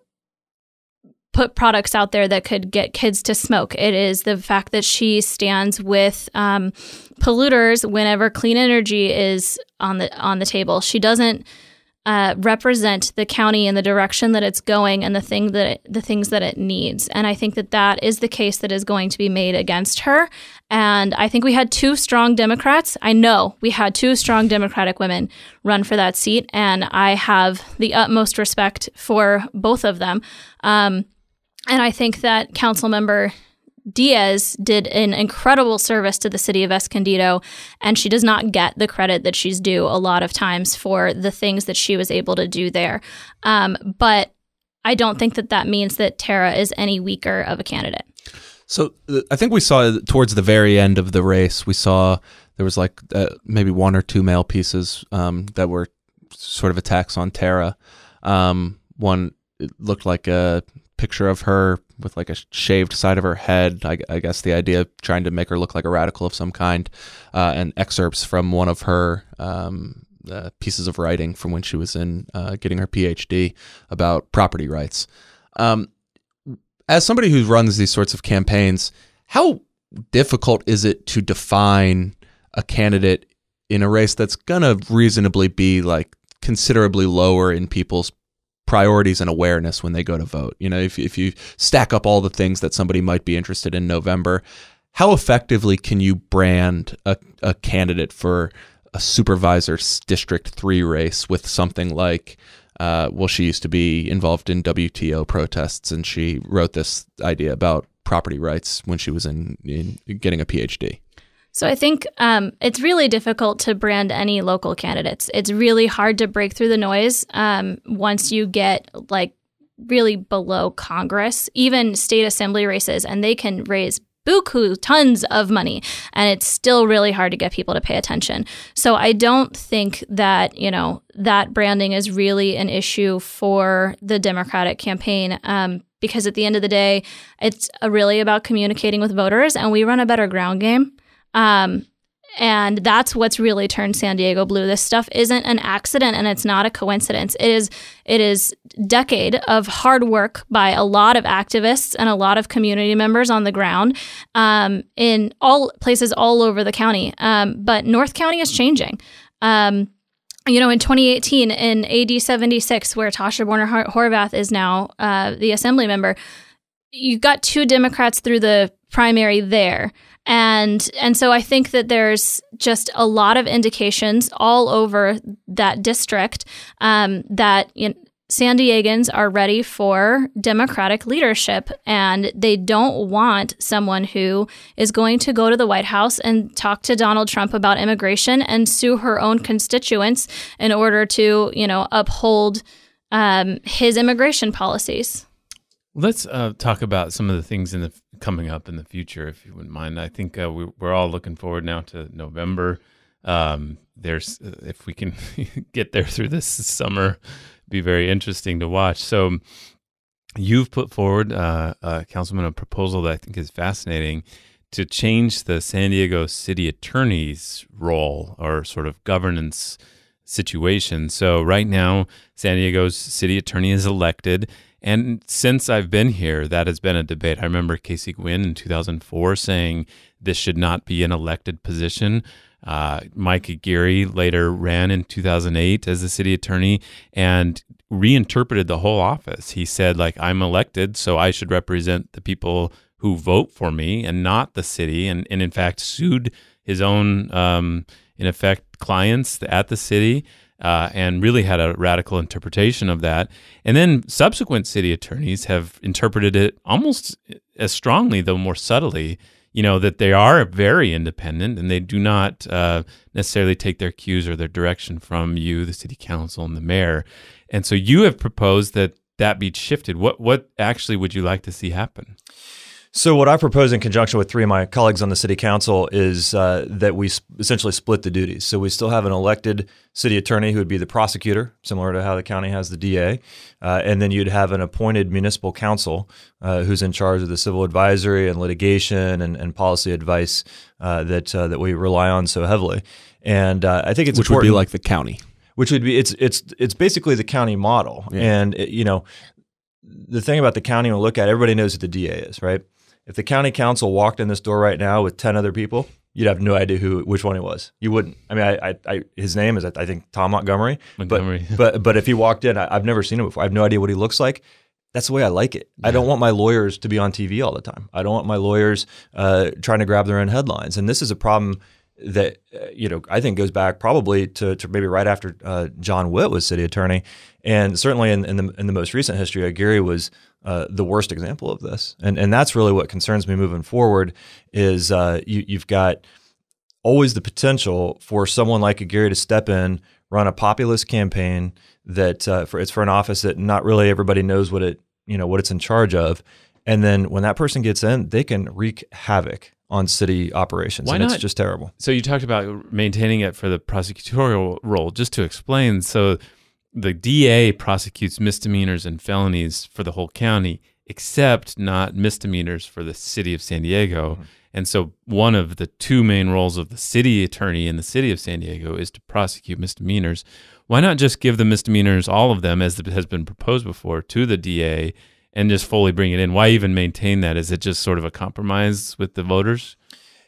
S3: put products out there that could get kids to smoke. It is the fact that she stands with um, polluters whenever clean energy is on the on the table. She doesn't uh, represent the county in the direction that it's going and the thing that it, the things that it needs. And I think that that is the case that is going to be made against her. And I think we had two strong Democrats. I know we had two strong Democratic women run for that seat, and I have the utmost respect for both of them. Um, and I think that Councilmember Diaz did an incredible service to the city of Escondido, and she does not get the credit that she's due a lot of times for the things that she was able to do there. Um, but I don't think that that means that Terra is any weaker of a candidate.
S4: So I think we saw towards the very end of the race, we saw there was like uh, maybe one or two mail pieces um, that were sort of attacks on Terra. Um, one it looked like a picture of her with like a shaved side of her head. I, I guess the idea of trying to make her look like a radical of some kind, uh, and excerpts from one of her um, uh, pieces of writing from when she was in uh, getting her PhD about property rights. Um, as somebody who runs these sorts of campaigns, how difficult is it to define a candidate in a race that's gonna reasonably be like considerably lower in people's priorities and awareness when they go to vote. You know, if if you stack up all the things that somebody might be interested in November, how effectively can you brand a, a candidate for a supervisor's district 3 race with something like uh, well, she used to be involved in WTO protests, and she wrote this idea about property rights when she was in, in getting a PhD.
S3: So I think um, it's really difficult to brand any local candidates. It's really hard to break through the noise um, once you get like really below Congress, even state assembly races, and they can raise buku tons of money and it's still really hard to get people to pay attention so i don't think that you know that branding is really an issue for the democratic campaign um, because at the end of the day it's really about communicating with voters and we run a better ground game um, and that's what's really turned San Diego blue. This stuff isn't an accident and it's not a coincidence. It is it is decade of hard work by a lot of activists and a lot of community members on the ground um, in all places all over the county. Um, but North County is changing. Um, you know, in 2018, in AD 76, where Tasha Boerner Horvath is now uh, the assembly member, you got two Democrats through the primary there and and so I think that there's just a lot of indications all over that district um, that you know, San Diegans are ready for Democratic leadership, and they don't want someone who is going to go to the White House and talk to Donald Trump about immigration and sue her own constituents in order to, you know, uphold um, his immigration policies.
S2: Let's uh, talk about some of the things in the coming up in the future, if you wouldn't mind. I think uh, we, are all looking forward now to November. Um, there's uh, if we can get there through this summer, be very interesting to watch. So, you've put forward, uh, Councilman, a proposal that I think is fascinating to change the San Diego City Attorney's role or sort of governance situation. So, right now, San Diego's city attorney is elected and since I've been here, that has been a debate. I remember Casey Gwinn in 2004 saying this should not be an elected position. Uh, Mike Aguirre later ran in 2008 as the city attorney and reinterpreted the whole office. He said, like, I'm elected, so I should represent the people who vote for me and not the city. And, and in fact, sued his own, um, in effect, clients at the city uh, and really had a radical interpretation of that. And then subsequent city attorneys have interpreted it almost as strongly, though more subtly. You know that they are very independent and they do not uh, necessarily take their cues or their direction from you, the city council, and the mayor. And so you have proposed that that be shifted. What what actually would you like to see happen?
S5: So, what I propose in conjunction with three of my colleagues on the city counsel is uh, that we sp- essentially split the duties. So, we still have an elected city attorney who would be the prosecutor, similar to how the county has the DA. Uh, and then you'd have an appointed municipal council uh, who's in charge of the civil advisory and litigation and, and policy advice uh, that, uh, that we rely on so heavily. And uh, I think it's
S4: Which would be like the county.
S5: Which would be, it's, it's, it's basically the county model. Yeah. And, it, you know, the thing about the county we look at, everybody knows who the DA is, right? If the county counsel walked in this door right now with 10 other people, you'd have no idea who which one he was. You wouldn't. I mean, I, I, I his name is I think Tom Montgomery.
S2: Montgomery.
S5: But but, but if he walked in, I, have never seen him before. I have no idea what he looks like. That's the way I like it. Yeah. I don't want my lawyers to be on TV all the time. I don't want my lawyers uh, trying to grab their own headlines. And this is a problem that uh, you know I think goes back probably to, to maybe right after uh, John Witt was city attorney, and certainly in, in, the in the most recent history, Aguirre was uh, the worst example of this, and and that's really what concerns me moving forward. Is uh, you, you've got always the potential for someone like Aguirre to step in, run a populist campaign that uh, for it's for an office that not really everybody knows what it you know what it's in charge of, and then when that person gets in, they can wreak havoc on city operations.
S2: Why
S5: and
S2: not?
S5: It's just terrible.
S2: So you talked about maintaining it for the prosecutorial role. Just to explain, so the DA prosecutes misdemeanors and felonies for the whole county, except not misdemeanors for the city of San Diego. Mm-hmm. And so one of the two main roles of the city attorney in the city of San Diego is to prosecute misdemeanors. Why not just give the misdemeanors, all of them, as has been proposed before, to the DA and just fully bring it in? Why even maintain that? Is it just sort of a compromise with the voters?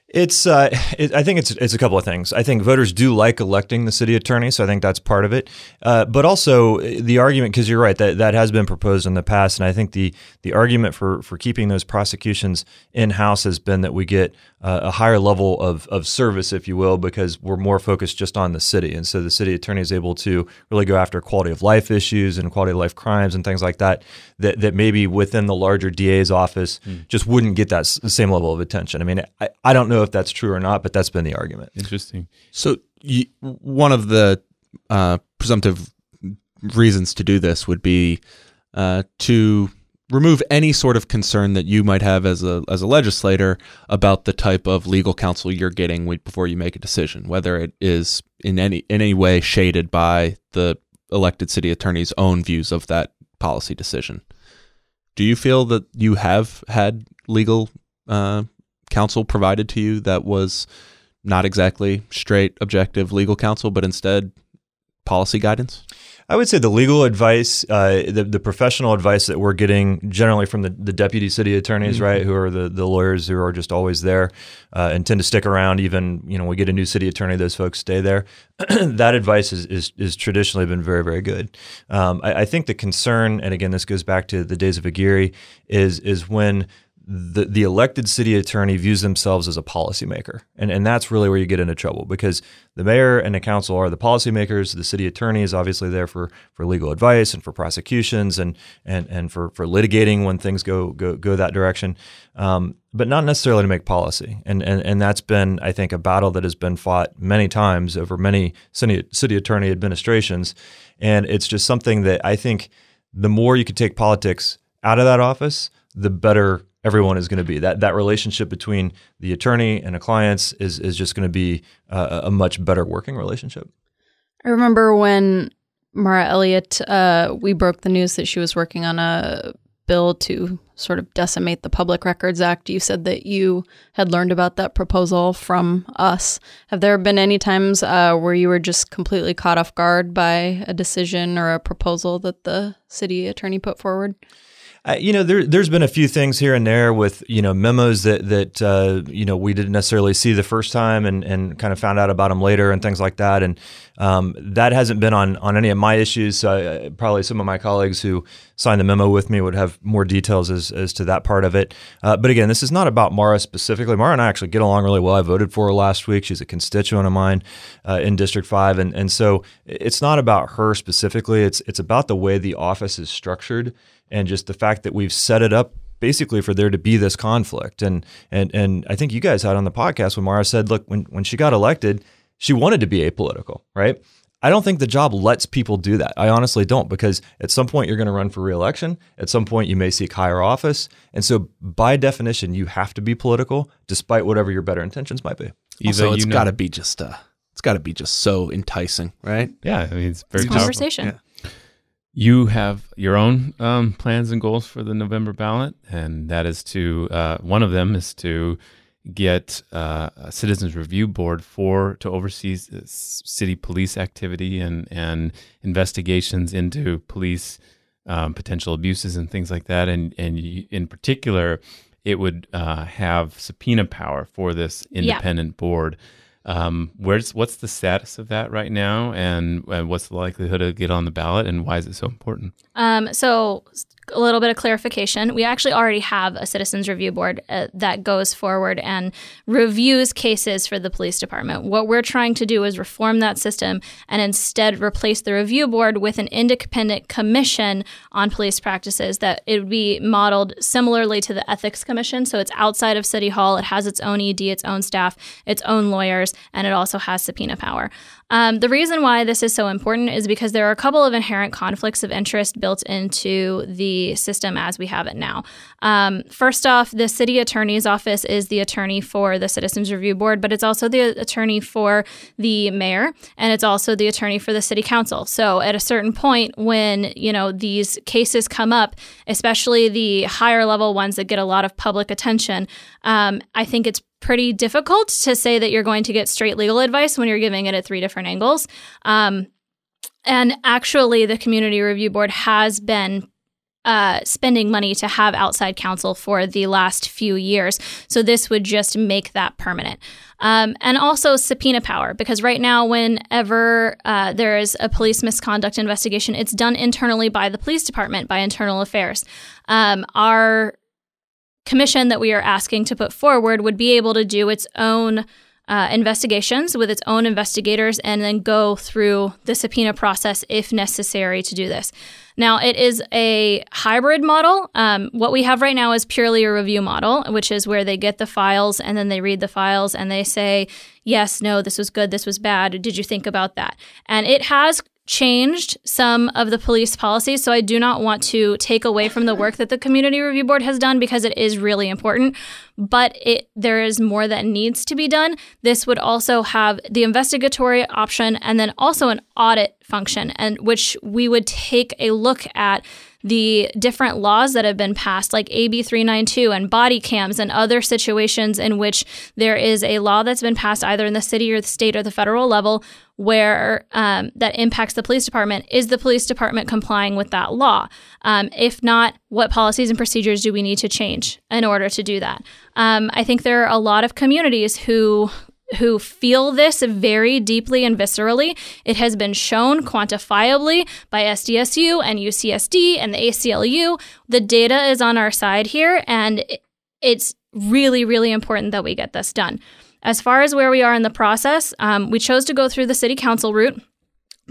S5: It's, uh, it, I think it's it's a couple of things. I think voters do like electing the city attorney, so I think that's part of it. Uh, but also the argument, because you're right, that that has been proposed in the past, and I think the the argument for for keeping those prosecutions in house has been that we get uh, a higher level of of service, if you will, because we're more focused just on the city, and so the city attorney is able to really go after quality of life issues and quality of life crimes and things like that that that maybe within the larger DA's office mm. just wouldn't get that s- same level of attention. I mean, I, I don't know if that's true or not, but that's been the argument.
S2: Interesting.
S4: So you, one of the uh, presumptive reasons to do this would be uh, to remove any sort of concern that you might have as a as a legislator about the type of legal counsel you're getting before you make a decision, whether it is in any in any way shaded by the elected city attorney's own views of that policy decision. Do you feel that you have had legal uh, counsel provided to you that was not exactly straight, objective legal counsel, but instead policy guidance?
S5: I would say the legal advice, uh, the, the professional advice that we're getting generally from the, the deputy city attorneys, mm-hmm. right, who are the, the lawyers who are just always there uh, and tend to stick around. Even you know, we get a new city attorney, those folks stay there. that advice is, is, is traditionally been very very good. Um, I, I think the concern, and again, this goes back to the days of Aguirre, is is when the, the elected city attorney views themselves as a policymaker. And, and that's really where you get into trouble because the mayor and the council are the policymakers. The city attorney is obviously there for, for legal advice and for prosecutions and, and, and for, for litigating when things go, go, go that direction, um, but not necessarily to make policy. And, and, and that's been, I think, a battle that has been fought many times over many city, city attorney administrations. And it's just something that I think the more you could take politics out of that office, the better everyone is going to be. That that relationship between the attorney and the clients is is just going to be uh, a much better working relationship.
S6: I remember when Mara Elliott, uh, we broke the news that she was working on a bill to sort of decimate the Public Records Act. You said that you had learned about that proposal from us. Have there been any times uh, where you were just completely caught off guard by a decision or a proposal that the city attorney put forward?
S5: You know, there, has been a few things here and there with you know memos that that uh, you know we didn't necessarily see the first time and, and kind of found out about them later and things like that. And um, that hasn't been on on any of my issues. So I, probably some of my colleagues who signed the memo with me would have more details as, as to that part of it. Uh, but again, this is not about Mara specifically. Mara and I actually get along really well. I voted for her last week. She's a constituent of mine uh, in District Five, and and so it's not about her specifically. It's it's about the way the office is structured and just the fact that we've set it up basically for there to be this conflict. And and and I think you guys had on the podcast when Mara said, look, when when she got elected, she wanted to be apolitical, right? I don't think the job lets people do that. I honestly don't because at some point you're going to run for reelection. At some point you may seek higher office. And so by definition, you have to be political despite whatever your better intentions might be.
S4: Either also, it's got to be just uh it's got to be just so enticing, right?
S2: Yeah, I mean it's very
S3: it's conversation. Yeah.
S2: You have your own um, plans and goals for the November ballot, and that is to uh, one of them is to get uh, a citizens review board for to oversee city police activity and and investigations into police um, potential abuses and things like that, and and in particular, it would uh, have subpoena power for this independent yeah. board. Um, where's what's the status of that right now, and, and what's the likelihood to get on the ballot, and why is it so important?
S3: Um, so a little bit of clarification. We actually already have a citizens review board uh, that goes forward and reviews cases for the police department. What we're trying to do is reform that system and instead replace the review board with an independent commission on police practices that it would be modeled similarly to the ethics commission. So it's outside of City Hall. It has its own ED, its own staff, its own lawyers, and it also has subpoena power. Um, the reason why this is so important is because there are a couple of inherent conflicts of interest built into the system as we have it now. Um, first off, the city attorney's office is the attorney for the Citizens Review Board, but it's also the attorney for the mayor and it's also the attorney for the city council. So at a certain point, when you know these cases come up, especially the higher level ones that get a lot of public attention, um, I think it's pretty difficult to say that you're going to get straight legal advice when you're giving it at three different angles. Um, and actually, the Community Review Board has been uh, spending money to have outside counsel for the last few years. So this would just make that permanent. Um, and also subpoena power, because right now, whenever uh, there is a police misconduct investigation, it's done internally by the police department, by internal affairs. Um, our commission that we are asking to put forward would be able to do its own uh, investigations with its own investigators and then go through the subpoena process if necessary to do this. Now, it is a hybrid model. Um, what we have right now is purely a review model, which is where they get the files and then they read the files and they say, yes, no, this was good, this was bad. Did you think about that? And it has changed some of the police policies. So I do not want to take away from the work that the Community Review Board has done because it is really important. But it there is more that needs to be done. This would also have the investigatory option and then also an audit function, and which we would take a look at the different laws that have been passed, like AB 392 and body cams and other situations in which there is a law that's been passed either in the city or the state or the federal level where um, that impacts the police department. Is the police department complying with that law? Um, if not, what policies and procedures do we need to change in order to do that? Um, I think there are a lot of communities who who feel this very deeply and viscerally. It has been shown quantifiably by SDSU and UCSD and the ACLU. The data is on our side here, and it's really, really important that we get this done. As far as where we are in the process, um, we chose to go through the city council route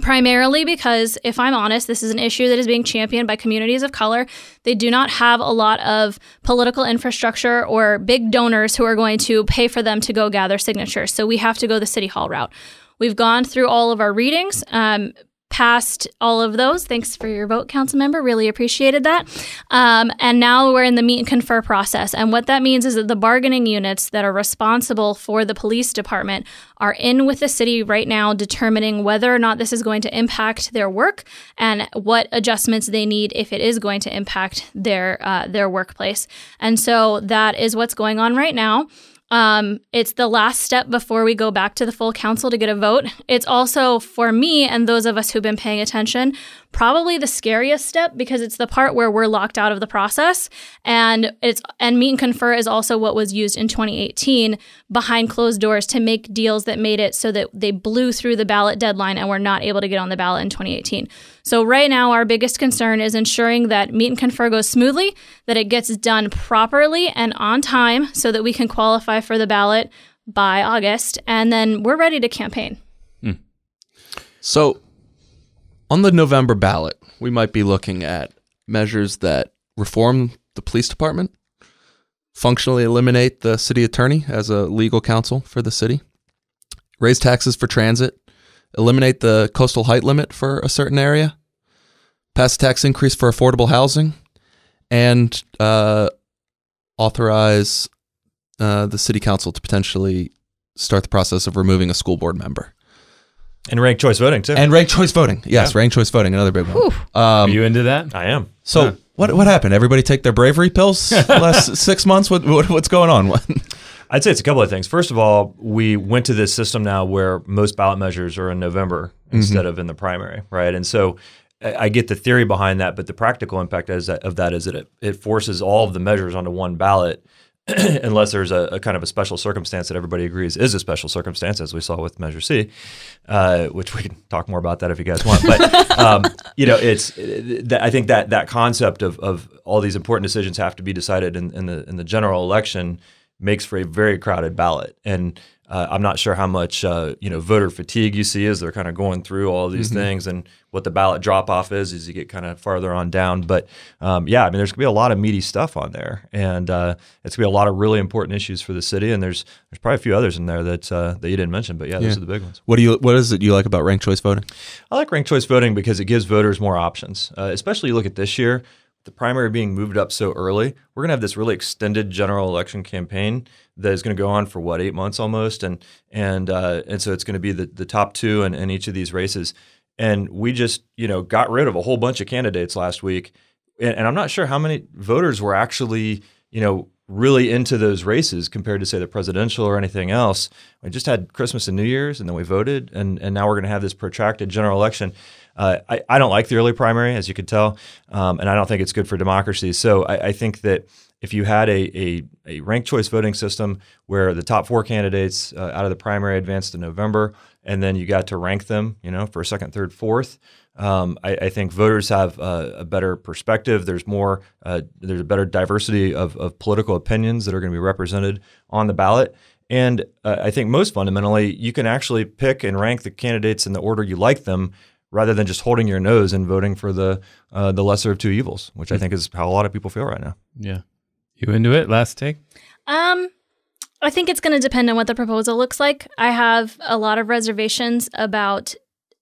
S3: primarily because, if I'm honest, this is an issue that is being championed by communities of color. They do not have a lot of political infrastructure or big donors who are going to pay for them to go gather signatures. So we have to go the city hall route. We've gone through all of our readings. Um, passed all of those. Thanks for your vote, council member. Really appreciated that. Um, and now we're in the meet and confer process. And what that means is that the bargaining units that are responsible for the police department are in with the city right now, determining whether or not this is going to impact their work and what adjustments they need if it is going to impact their uh, their workplace. And so that is what's going on right now. Um, it's the last step before we go back to the full council to get a vote. It's also for me and those of us who've been paying attention, probably the scariest step because it's the part where we're locked out of the process. And it's and meet and confer is also what was used in 2018 behind closed doors to make deals that made it so that they blew through the ballot deadline and were not able to get on the ballot in 2018. So right now our biggest concern is ensuring that meet and confer goes smoothly, that it gets done properly and on time so that we can qualify for the ballot by August and then we're ready to campaign. Hmm.
S4: So, on the November ballot, we might be looking at measures that reform the police department, functionally eliminate the city attorney as a legal counsel for the city, raise taxes for transit, eliminate the coastal height limit for a certain area, pass a tax increase for affordable housing, and uh, authorize uh, the city council to potentially start the process of removing a school board member.
S5: And ranked choice voting too.
S4: And ranked choice voting. Yes, ranked choice voting, another big one.
S2: Are
S4: Um,
S2: you into that?
S5: I am.
S4: so
S2: Huh.
S4: what what happened? Everybody take their bravery pills last six months? What, what what's going on?
S5: I'd say it's a couple of things. First of all, we went to this system now where most ballot measures are in November instead of in the primary, right? And so I I get the theory behind that, but the practical impact is that, of that is that it, it forces all of the measures onto one ballot. unless there's a, a kind of a special circumstance that everybody agrees is a special circumstance, as we saw with Measure C, uh, which we can talk more about that if you guys want. But um, you know, it's th- I think that that concept of, of all these important decisions have to be decided in, in the in the general election makes for a very crowded ballot, and uh, I'm not sure how much uh, you know voter fatigue you see as they're kind of going through all these things, and what the ballot drop off is as you get kind of farther on down. But um, yeah, I mean, there's gonna be a lot of meaty stuff on there, and uh, it's gonna be a lot of really important issues for the city. And there's there's probably a few others in there that uh, that you didn't mention, but yeah, those are the big ones.
S4: What do you what is it you like about ranked choice voting?
S5: I like ranked choice voting because it gives voters more options. Uh, especially you look at this year, the primary being moved up so early. We're going to have this really extended general election campaign that is going to go on for what eight months almost, and and uh, and so it's going to be the the top two in, in each of these races. And we just you know got rid of a whole bunch of candidates last week, and, and I'm not sure how many voters were actually you know really into those races compared to say the presidential or anything else. We just had Christmas and New Year's, and then we voted, and and now we're going to have this protracted general election. Uh, I, I don't like the early primary, as you could tell, um, and I don't think it's good for democracy. So I, I think that if you had a, a, a, ranked choice voting system where the top four candidates uh, out of the primary advanced to November, and then you got to rank them, you know, for second, third, fourth, um, I, I, think voters have a better perspective. There's more, uh, there's a better diversity of, of, political opinions that are going to be represented on the ballot. And uh, I think most fundamentally, you can actually pick and rank the candidates in the order you like them, rather than just holding your nose and voting for the uh, the lesser of two evils, which I think is how a lot of people feel right now.
S2: Yeah, you into it? Last take.
S3: Um, I think it's going to depend on what the proposal looks like. I have a lot of reservations about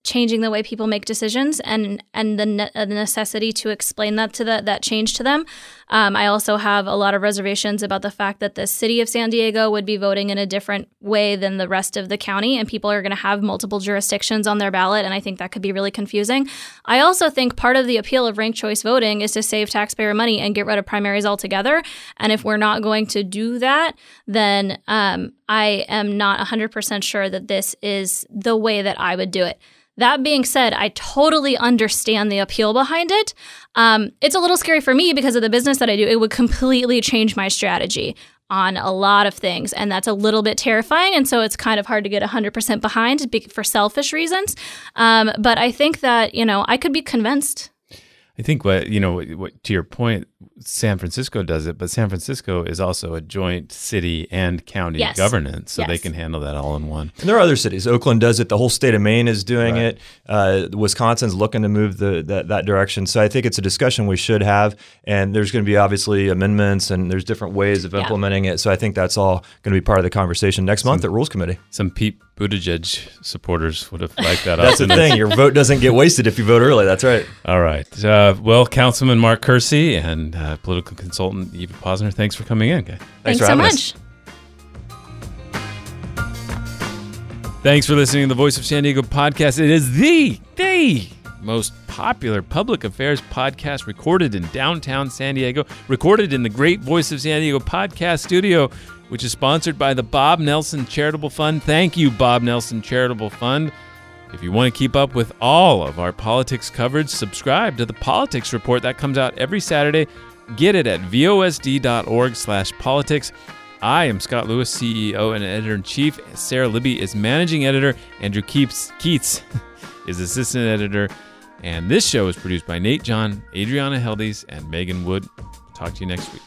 S3: changing the way people make decisions and and the, ne- the necessity to explain that to the, that change to them. Um, I also have a lot of reservations about the fact that the city of San Diego would be voting in a different way than the rest of the county, and people are going to have multiple jurisdictions on their ballot, and I think that could be really confusing. I also think part of the appeal of ranked choice voting is to save taxpayer money and get rid of primaries altogether. And if we're not going to do that, then um, I am not 100% sure that this is the way that I would do it. That being said, I totally understand the appeal behind it. Um, it's a little scary for me because of the business that I do. It would completely change my strategy on a lot of things, and that's a little bit terrifying. And so it's kind of hard to get 100% behind for selfish reasons. Um, but I think that, you know, I could be convinced.
S2: I think what, you know, what, to your point, San Francisco does it, but San Francisco is also a joint city and county
S3: yes.
S2: governance, so
S3: yes.
S2: they can handle that all in one.
S5: And there are other cities. Oakland does it. The whole state of Maine is doing right. it. Uh, Wisconsin's looking to move the that, that direction. So I think it's a discussion we should have. And there's going to be obviously amendments, and there's different ways of yeah. implementing it. So I think that's all going to be part of the conversation next some, month at Rules Committee.
S2: Some Pete Buttigieg supporters would have liked that.
S5: that's the thing. Your vote doesn't get wasted if you vote early. That's right.
S2: All right. Uh, well, Councilman Mark Kersey and uh, political consultant Eva Posner. Thanks for coming in. Okay.
S3: Thanks, Thanks so much.
S2: Us. Thanks for listening to the Voice of San Diego podcast. It is the the most popular public affairs podcast recorded in downtown San Diego, recorded in the Great Voice of San Diego podcast studio, which is sponsored by the Bob Nelson Charitable Fund. Thank you, Bob Nelson Charitable Fund. If you want to keep up with all of our politics coverage, subscribe to the Politics Report that comes out every Saturday Get it at vosd.org slash politics. I am Scott Lewis, CEO and editor-in-chief. Sara Libby is managing editor. Andrew Keeps, Keatts is assistant editor. And this show is produced by Nate John, Adriana Heldiz, and Megan Wood. Talk to you next week.